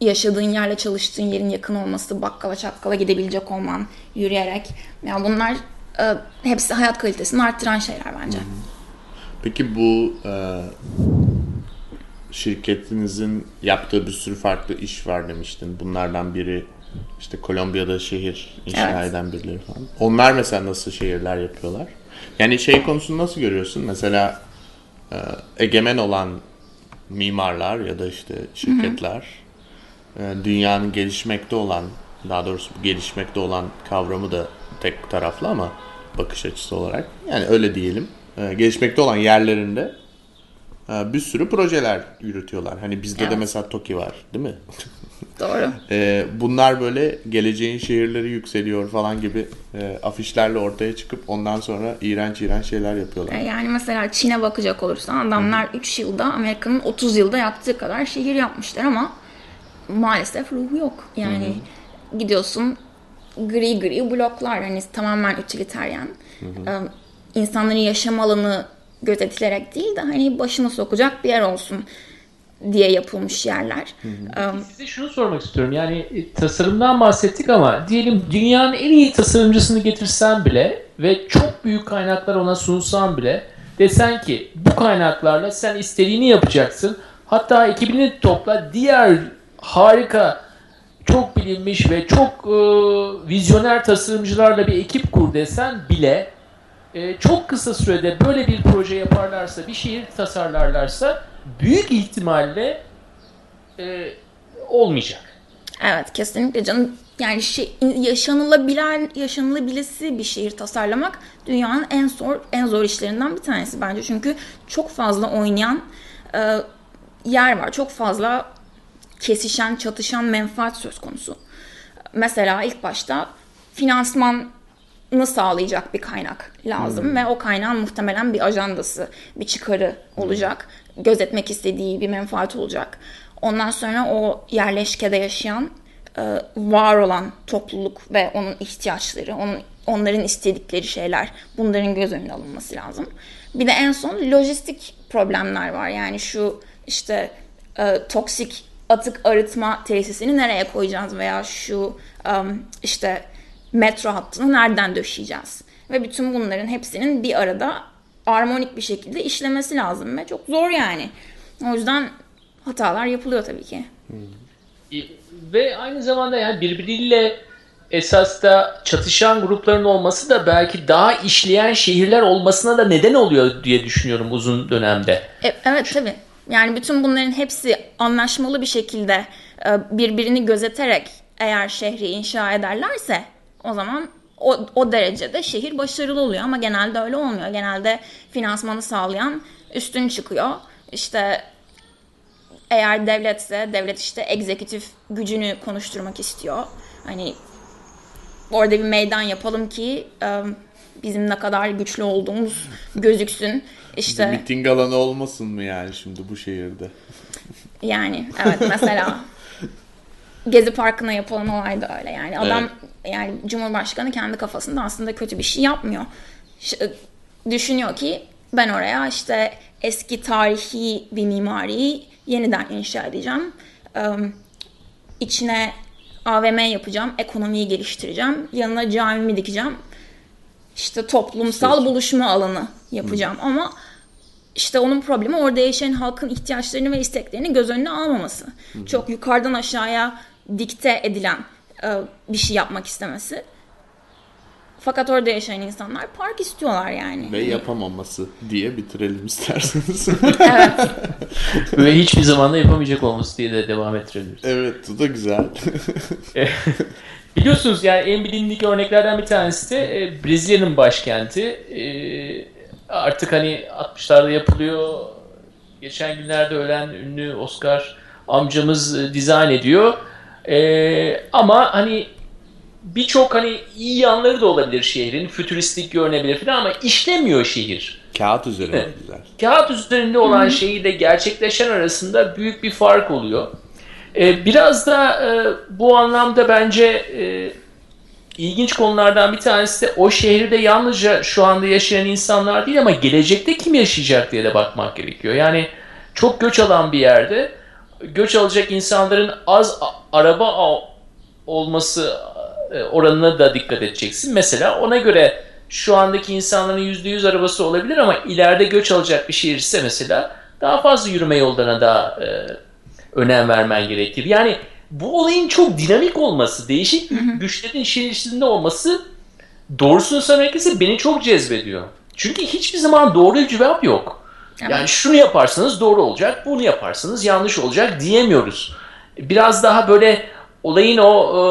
yaşadığın yerle çalıştığın yerin yakın olması, bakkala çakkala gidebilecek olman, yürüyerek. Yani bunlar e, hepsi hayat kalitesini arttıran şeyler bence. Peki bu e, şirketinizin yaptığı bir sürü farklı iş var demiştin. Bunlardan biri işte Kolombiya'da şehir inşa Evet. eden birileri falan. Onlar mesela nasıl şehirler yapıyorlar? Yani şey konusunu nasıl görüyorsun? Mesela e, egemen olan mimarlar ya da işte şirketler e, dünyanın gelişmekte olan daha doğrusu gelişmekte olan kavramı da tek taraflı ama bakış açısı olarak yani öyle diyelim. E, gelişmekte olan yerlerinde bir sürü projeler yürütüyorlar. Hani bizde de Evet. mesela TOKİ var değil mi? Doğru. E, bunlar böyle geleceğin şehirleri yükseliyor falan gibi e, afişlerle ortaya çıkıp ondan sonra iğrenç iğrenç şeyler yapıyorlar. E, Yani mesela Çin'e bakacak olursan adamlar 3 yılda Amerika'nın 30 yılda yaptığı kadar şehir yapmışlar ama maalesef ruhu yok. Yani gidiyorsun gri gri bloklar hani tamamen utilitarian. E, insanların yaşam alanı gözetilerek değil de hani başını sokacak bir yer olsun diye yapılmış yerler. Size şunu sormak istiyorum. Yani e, tasarımdan bahsettik ama diyelim dünyanın en iyi tasarımcısını getirsen bile ve çok büyük kaynaklar ona sunsan bile desen ki bu kaynaklarla sen istediğini yapacaksın. Hatta ekibini topla diğer harika çok bilinmiş ve çok e, vizyoner tasarımcılarla bir ekip kur desen bile e, çok kısa sürede böyle bir proje yaparlarsa, bir şehir tasarlarlarsa büyük ihtimalle e, olmayacak. Evet kesinlikle canım. Yani şey, yaşanılabilen, yaşanılabilesi bir şehir tasarlamak dünyanın en zor en zor işlerinden bir tanesi bence. Çünkü çok fazla oynayan e, yer var. Çok fazla kesişen, çatışan menfaat söz konusu. Mesela ilk başta finansmanı sağlayacak bir kaynak lazım ve o kaynağın muhtemelen bir ajandası, bir çıkarı olacak. Gözetmek istediği bir menfaat olacak. Ondan sonra o yerleşkede yaşayan e, var olan topluluk ve onun ihtiyaçları, onun onların istedikleri şeyler, bunların göz önüne alınması lazım. Bir de en son lojistik problemler var. Yani şu işte e, toksik atık arıtma tesisini nereye koyacağız veya şu um, işte metro hattını nereden döşeyeceğiz? Ve bütün bunların hepsinin bir arada armonik bir şekilde işlemesi lazım ve çok zor yani. O yüzden hatalar yapılıyor tabii ki. Ve aynı zamanda yani birbiriyle esas da çatışan grupların olması da belki daha işleyen şehirler olmasına da neden oluyor diye düşünüyorum uzun dönemde. E, evet tabii. Yani bütün bunların hepsi anlaşmalı bir şekilde e, birbirini gözeterek eğer şehri inşa ederlerse o zaman o, o derecede şehir başarılı oluyor ama genelde öyle olmuyor. Genelde finansmanı sağlayan üstün çıkıyor. İşte eğer devletse devlet işte egzekutif gücünü konuşturmak istiyor. Hani orada bir meydan yapalım ki e, bizim ne kadar güçlü olduğumuz gözüksün. İşte Miting alanı olmasın mı yani şimdi bu şehirde? Yani evet mesela Gezi Parkı'na yapılan olay da öyle. Yani adam yani Cumhurbaşkanı kendi kafasında aslında kötü bir şey yapmıyor. Ş- düşünüyor ki ben oraya işte eski tarihi bir mimariyi yeniden inşa edeceğim. Ee, içine AVM yapacağım, ekonomiyi geliştireceğim, yanına camimi dikeceğim. İşte toplumsal buluşma alanı yapacağım ama işte onun problemi orada yaşayan halkın ihtiyaçlarını ve isteklerini göz önüne almaması. Çok yukarıdan aşağıya dikte edilen e, bir şey yapmak istemesi. Fakat orada yaşayan insanlar park istiyorlar yani. Ve yapamaması diye bitirelim isterseniz. evet. Ve hiçbir zaman da yapamayacak olması diye de devam ettirebiliriz. evet bu da güzel. Biliyorsunuz yani en bilindik örneklerden bir tanesi de e, Brezilya'nın başkenti. E, artık hani 60'larda yapılıyor. Geçen günlerde ölen ünlü Oscar amcamız e, dizayn ediyor. E, ama hani birçok hani iyi yanları da olabilir şehrin. Fütüristik görünebilir falan ama işlemiyor şehir. Kağıt üzerinde Evet. güzel. Kağıt üzerinde olan şeyiyle gerçekleşen arasında büyük bir fark oluyor. Ee, biraz da e, bu anlamda bence e, ilginç konulardan bir tanesi de o şehirde yalnızca şu anda yaşayan insanlar değil ama gelecekte kim yaşayacak diye de bakmak gerekiyor. Yani çok göç alan bir yerde göç alacak insanların az araba olması e, oranına da dikkat edeceksin. Mesela ona göre şu andaki insanların %100 arabası olabilir ama ileride göç alacak bir şehir ise mesela daha fazla yürüme yollarına da e, önem vermen gerekir. Yani bu olayın çok dinamik olması, değişik güçlerin işin içinde olması doğrusunu söylemek gerekirse beni çok cezbediyor. Çünkü hiçbir zaman doğru cevap yok. Evet. Yani şunu yaparsanız doğru olacak, bunu yaparsanız yanlış olacak diyemiyoruz. Biraz daha böyle olayın o e,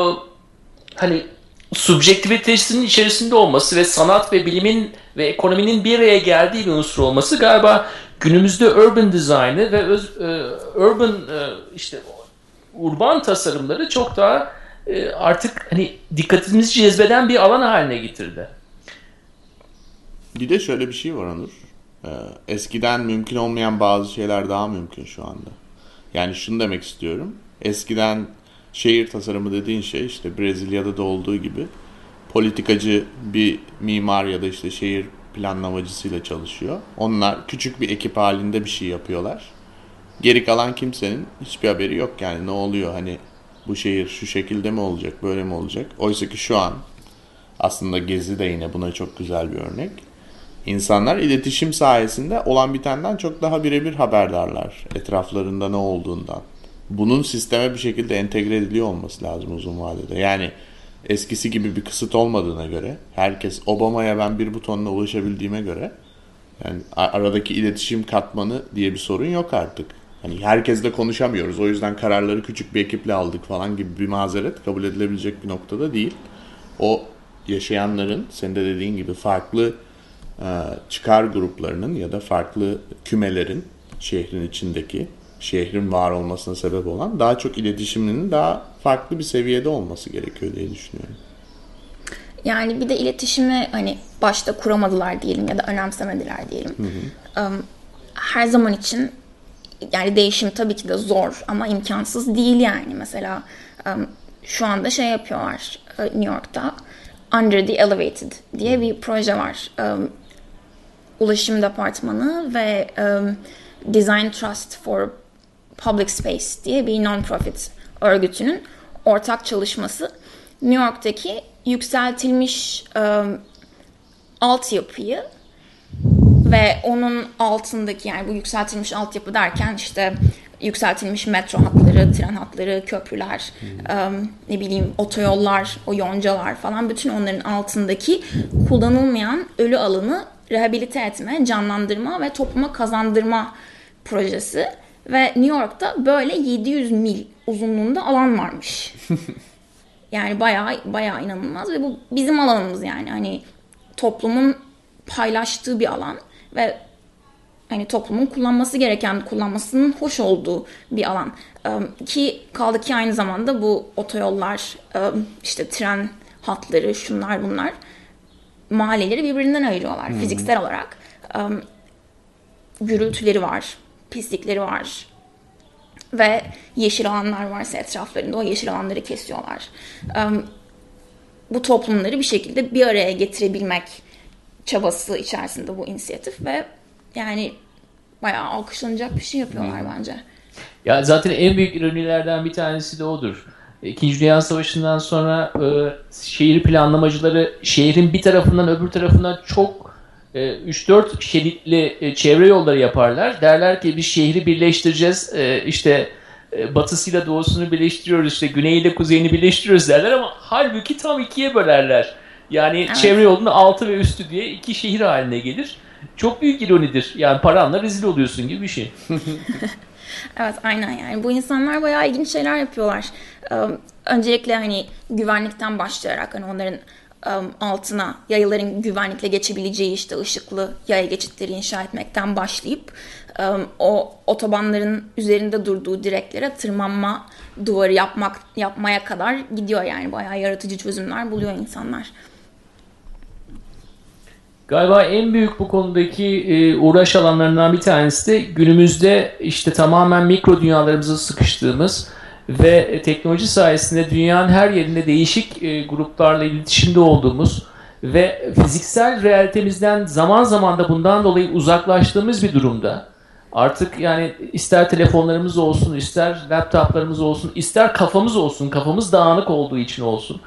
hani subjektivitesinin içerisinde olması ve sanat ve bilimin ve ekonominin bir araya geldiği bir unsur olması galiba günümüzde urban design'ı ve öz, e, urban e, işte urban tasarımları çok daha e, artık hani dikkatimizi cezbeden bir alan haline getirdi. Bir de şöyle bir şey var Onur. Ee, eskiden mümkün olmayan bazı şeyler daha mümkün şu anda. Yani şunu demek istiyorum. Eskiden şehir tasarımı dediğin şey işte Brezilya'da da olduğu gibi politikacı bir mimar ya da işte şehir planlamacısıyla çalışıyor. Onlar küçük bir ekip halinde bir şey yapıyorlar. Geri kalan kimsenin hiçbir haberi yok yani ne oluyor hani bu şehir şu şekilde mi olacak böyle mi olacak. Oysa ki şu an aslında Gezi de yine buna çok güzel bir örnek. İnsanlar iletişim sayesinde olan bitenden çok daha birebir haberdarlar etraflarında ne olduğundan. Bunun sisteme bir şekilde entegre ediliyor olması lazım uzun vadede. Yani eskisi gibi bir kısıt olmadığına göre herkes Obama'ya ben bir butonla ulaşabildiğime göre yani aradaki iletişim katmanı diye bir sorun yok artık. Hani herkesle konuşamıyoruz. O yüzden kararları küçük bir ekiple aldık falan gibi bir mazeret kabul edilebilecek bir noktada değil. O yaşayanların senin de dediğin gibi farklı çıkar gruplarının ya da farklı kümelerin şehrin içindeki şehrin var olmasına sebep olan daha çok iletişiminin daha farklı bir seviyede olması gerekiyor diye düşünüyorum. Yani bir de iletişimi hani başta kuramadılar diyelim ya da önemsemediler diyelim. Um, Her zaman için yani değişim tabii ki de zor ama imkansız değil yani. Mesela şu anda şey yapıyorlar e, New York'ta Under the Elevated diye bir proje var. Ulaşım Departmanı ve um, Design Trust for Public Space diye bir non-profit örgütünün ortak çalışması. New York'taki yükseltilmiş um, altyapıyı ve onun altındaki yani bu yükseltilmiş altyapı derken işte yükseltilmiş metro hatları, tren hatları, köprüler, um, ne bileyim otoyollar, o yoncalar falan bütün onların altındaki kullanılmayan ölü alanı rehabilite etme, canlandırma ve topluma kazandırma projesi. Ve New York'ta böyle 700 mil uzunluğunda alan varmış. Yani bayağı bayağı inanılmaz ve bu bizim alanımız yani hani toplumun paylaştığı bir alan ve hani toplumun kullanması gereken, kullanmasının hoş olduğu bir alan. Ki kaldı ki aynı zamanda bu otoyollar, işte tren hatları, şunlar bunlar mahalleleri birbirinden ayırıyorlar fiziksel olarak. Ee, gürültüleri var, pislikleri var, ve yeşil alanlar varsa etraflarında o yeşil alanları kesiyorlar. Um, bu toplumları bir şekilde bir araya getirebilmek çabası içerisinde bu inisiyatif ve yani bayağı alkışlanacak bir şey yapıyorlar bence. Ya zaten en büyük ironilerden bir tanesi de odur. İkinci Dünya Savaşı'ndan sonra e, şehir planlamacıları şehrin bir tarafından öbür tarafından çok e, 3-4 şeritli e, çevre yolları yaparlar. Derler ki biz şehri birleştireceğiz. E, işte e, batısıyla doğusunu birleştiriyoruz. işte güneyiyle kuzeyini birleştiriyoruz derler ama halbuki tam ikiye bölerler. Yani Evet. çevre yolunun altı ve üstü diye iki şehir haline gelir. Çok büyük ironidir. Yani paranla rezil oluyorsun gibi bir şey. Evet aynen yani bu insanlar bayağı ilginç şeyler yapıyorlar. Öncelikle hani güvenlikten başlayarak hani onların altına yayaların güvenlikle geçebileceği işte ışıklı yaya geçitleri inşa etmekten başlayıp o otobanların üzerinde durduğu direklere tırmanma duvarı yapmak yapmaya kadar gidiyor yani bayağı yaratıcı çözümler buluyor insanlar. Galiba en büyük bu konudaki e, uğraş alanlarından bir tanesi de günümüzde işte tamamen mikro dünyalarımıza sıkıştığımız ve teknoloji sayesinde dünyanın her yerinde değişik e, gruplarla iletişimde olduğumuz ve fiziksel realitemizden zaman zaman da bundan dolayı uzaklaştığımız bir durumda. Artık yani ister telefonlarımız olsun, ister laptoplarımız olsun, ister kafamız olsun, kafamız dağınık olduğu için olsun.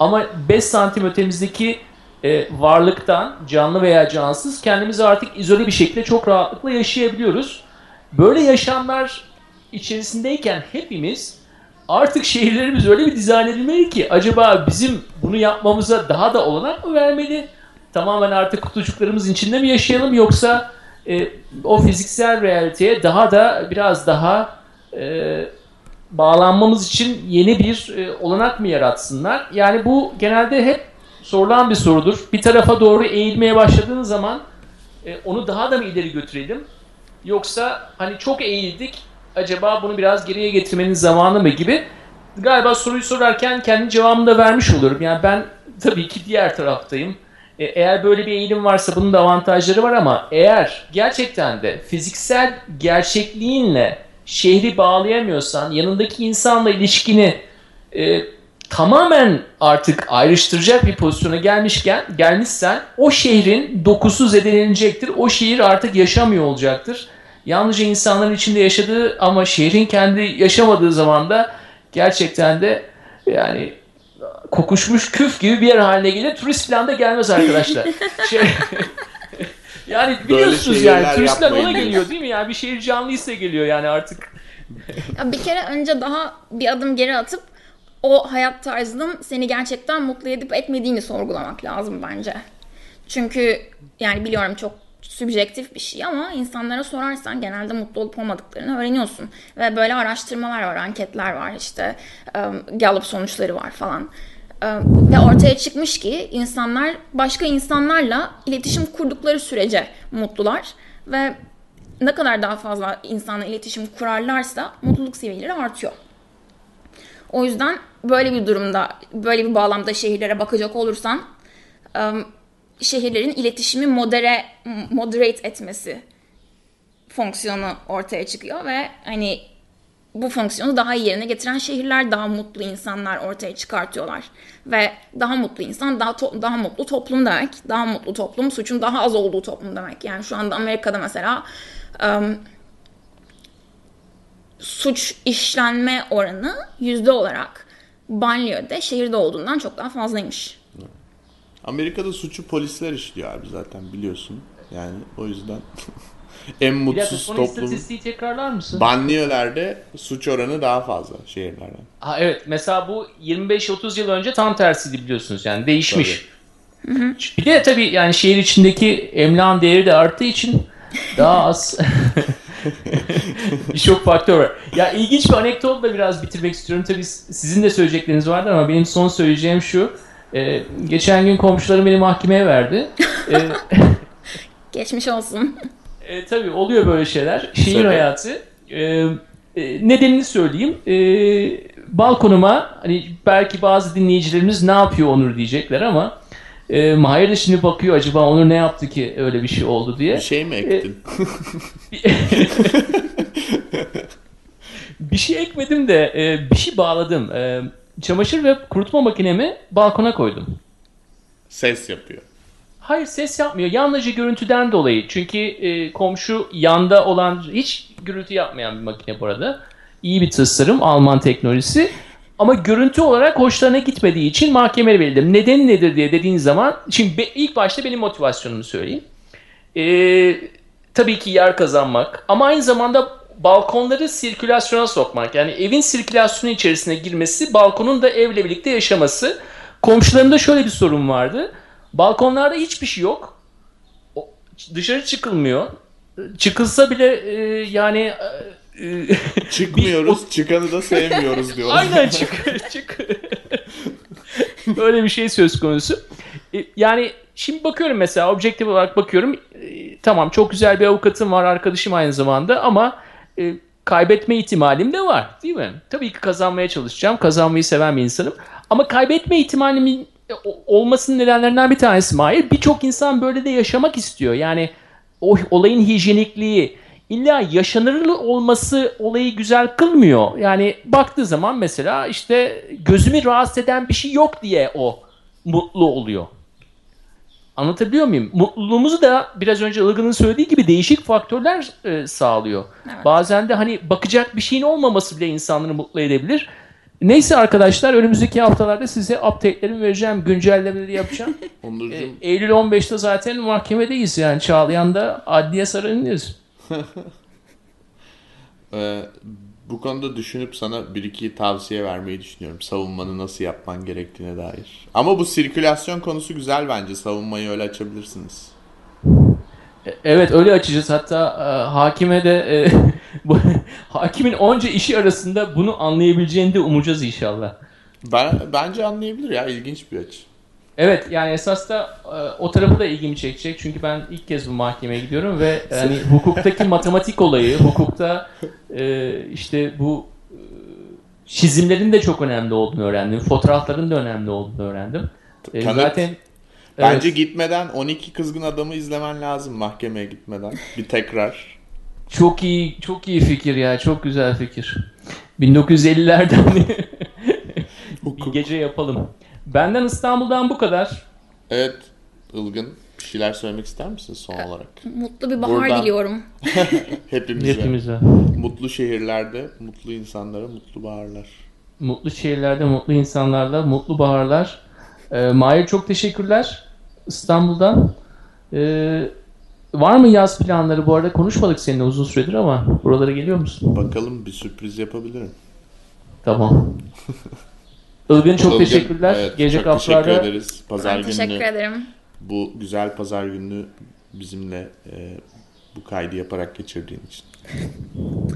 Ama 5 santim ötemizdeki e, varlıktan, canlı veya cansız kendimizi artık izole bir şekilde çok rahatlıkla yaşayabiliyoruz. Böyle yaşamlar içerisindeyken hepimiz artık şehirlerimiz öyle bir dizayn edilmeli ki acaba bizim bunu yapmamıza daha da olanak mı vermeli? Tamamen artık kutucuklarımızın içinde mi yaşayalım yoksa e, o fiziksel realiteye daha da biraz daha e, bağlanmamız için yeni bir e, olanak mı yaratsınlar? Yani bu genelde hep sorulan bir sorudur. Bir tarafa doğru eğilmeye başladığın zaman e, onu daha da mı ileri götürelim? Yoksa hani çok eğildik acaba bunu biraz geriye getirmenin zamanı mı gibi galiba soruyu sorarken kendi cevabımı da vermiş oluyorum. Yani ben tabii ki diğer taraftayım. E, eğer böyle bir eğilim varsa bunun da avantajları var ama eğer gerçekten de fiziksel gerçekliğinle şehri bağlayamıyorsan, yanındaki insanla ilişkini e, tamamen artık ayrıştıracak bir pozisyona gelmişken gelmişsen o şehrin dokusu zedelenecektir. O şehir artık yaşamıyor olacaktır. Yalnızca insanların içinde yaşadığı ama şehrin kendi yaşamadığı zaman da gerçekten de yani kokuşmuş küf gibi bir yer haline gelir. Turist falan da gelmez arkadaşlar. şey, yani biliyorsunuz yani turistler ona geliyor değil mi? Yani bir şehir canlıysa geliyor yani artık. Ya bir kere önce daha bir adım geri atıp o hayat tarzının seni gerçekten mutlu edip etmediğini sorgulamak lazım bence. Çünkü yani biliyorum çok sübjektif bir şey ama insanlara sorarsan genelde mutlu olup olmadıklarını öğreniyorsun. Ve böyle araştırmalar var, anketler var işte um, Gallup sonuçları var falan. Ve ortaya çıkmış ki insanlar başka insanlarla iletişim kurdukları sürece mutlular ve ne kadar daha fazla insanla iletişim kurarlarsa mutluluk seviyeleri artıyor. O yüzden böyle bir durumda, böyle bir bağlamda şehirlere bakacak olursan şehirlerin iletişimi modere moderate etmesi fonksiyonu ortaya çıkıyor ve hani bu fonksiyonu daha iyi yerine getiren şehirler daha mutlu insanlar ortaya çıkartıyorlar. Ve daha mutlu insan daha to- daha mutlu toplum demek. Daha mutlu toplum suçun daha az olduğu toplum demek. Yani şu anda Amerika'da mesela um, suç işlenme oranı yüzde olarak banliyöde şehirde olduğundan çok daha fazlaymış. Amerika'da suçu polisler işliyor abi zaten biliyorsun. Yani o yüzden en mutsuz toplum. istatistiği tekrarlar mısın? Banliyölerde suç oranı daha fazla şehirlerden. Ha, evet mesela bu 25-30 yıl önce tam tersiydi biliyorsunuz yani değişmiş. Bir de tabii yani şehir içindeki emlak değeri de arttığı için daha az birçok faktör var. Ya ilginç bir anekdotla biraz bitirmek istiyorum. Tabii sizin de söyleyecekleriniz vardı ama benim son söyleyeceğim şu. Ee, geçen gün komşularım beni mahkemeye verdi. Ee, Geçmiş olsun. e, tabii oluyor böyle şeyler. Şehir Tabii. hayatı. E, e, nedenini söyleyeyim. E, balkonuma hani belki bazı dinleyicilerimiz ne yapıyor Onur diyecekler ama e, Mahir de şimdi bakıyor acaba Onur ne yaptı ki öyle bir şey oldu diye. Bir şey mi ektin? Bir şey ekmedim de e, bir şey bağladım. E, çamaşır ve kurutma makinemi balkona koydum. Ses yapıyor. Hayır ses yapmıyor. Yalnızca görüntüden dolayı. Çünkü e, komşu yanda olan hiç gürültü yapmayan bir makine bu arada. İyi bir tasarım. Alman teknolojisi. Ama görüntü olarak hoşlarına gitmediği için mahkemeye verildim. Nedeni nedir diye dediğin zaman şimdi ilk başta benim motivasyonumu söyleyeyim. E, tabii ki yer kazanmak ama aynı zamanda balkonları sirkülasyona sokmak. Yani evin sirkülasyonu içerisine girmesi, balkonun da evle birlikte yaşaması. Komşularımda şöyle bir sorun vardı. Balkonlarda hiçbir şey yok. Dışarı çıkılmıyor. Çıkılsa bile e, yani e, Çıkmıyoruz, çıkanı da sevmiyoruz diyorlar. aynen çık çık. Öyle bir şey söz konusu. E, yani şimdi bakıyorum mesela objektif olarak bakıyorum. E, tamam çok güzel bir avukatım var arkadaşım aynı zamanda ama e, kaybetme ihtimalim de var değil mi? Tabii ki kazanmaya çalışacağım. Kazanmayı seven bir insanım. Ama kaybetme ihtimalimin e, olmasının nedenlerinden bir tanesi Mahir. Birçok insan böyle de yaşamak istiyor. Yani o olayın hijyenikliği illa yaşanır olması olayı güzel kılmıyor. Yani baktığı zaman mesela işte gözümü rahatsız eden bir şey yok diye o mutlu oluyor. Anlatabiliyor muyum? Mutluluğumuzu da biraz önce Ilgın'ın söylediği gibi değişik faktörler e, sağlıyor. Evet. Bazen de hani bakacak bir şeyin olmaması bile insanları mutlu edebilir. Neyse arkadaşlar önümüzdeki haftalarda size update'lerimi vereceğim. Güncellemeleri yapacağım. E, Eylül 15'te zaten mahkemedeyiz yani. Çağlayan'da adliye sarayındayız. E, bu konuda düşünüp sana bir iki tavsiye vermeyi düşünüyorum. Savunmanı nasıl yapman gerektiğine dair. Ama bu sirkülasyon konusu güzel bence. Savunmayı öyle açabilirsiniz. E, Evet öyle açacağız. Hatta e, hakime de e, bu, hakimin onca işi arasında bunu anlayabileceğini de umacağız inşallah. Ben, bence anlayabilir ya. ilginç bir açı. Evet yani esas da e, o tarafı da ilgimi çekecek. Çünkü ben ilk kez bu mahkemeye gidiyorum ve hani hukuktaki matematik olayı, hukukta e, işte bu e, çizimlerin de çok önemli olduğunu öğrendim. Fotoğrafların da önemli olduğunu öğrendim. Kanıt. zaten Bence evet, gitmeden 12 kızgın adamı izlemen lazım mahkemeye gitmeden. Bir tekrar. çok iyi çok iyi fikir ya. Çok güzel fikir. 1950'lerden bir gece yapalım. Benden İstanbul'dan bu kadar. Evet Ilgın bir şeyler söylemek ister misin son olarak? Mutlu bir bahar Buradan- diliyorum. Hepimize. Hepimize. Mutlu şehirlerde, mutlu insanlara mutlu baharlar. Mutlu şehirlerde, mutlu insanlarla, mutlu baharlar. Ee, Mahir çok teşekkürler İstanbul'dan. Ee, var mı yaz planları? Bu arada konuşmadık seninle uzun süredir ama buralara geliyor musun? Bakalım bir sürpriz yapabilirim. Tamam. Ilgın çok Ilgın, teşekkürler. evet, Gelecek çok teşekkür haftalarda ederiz. Pazar Ben teşekkür günü ederim. bu güzel pazar gününü bizimle e, bu kaydı yaparak geçirdiğin için.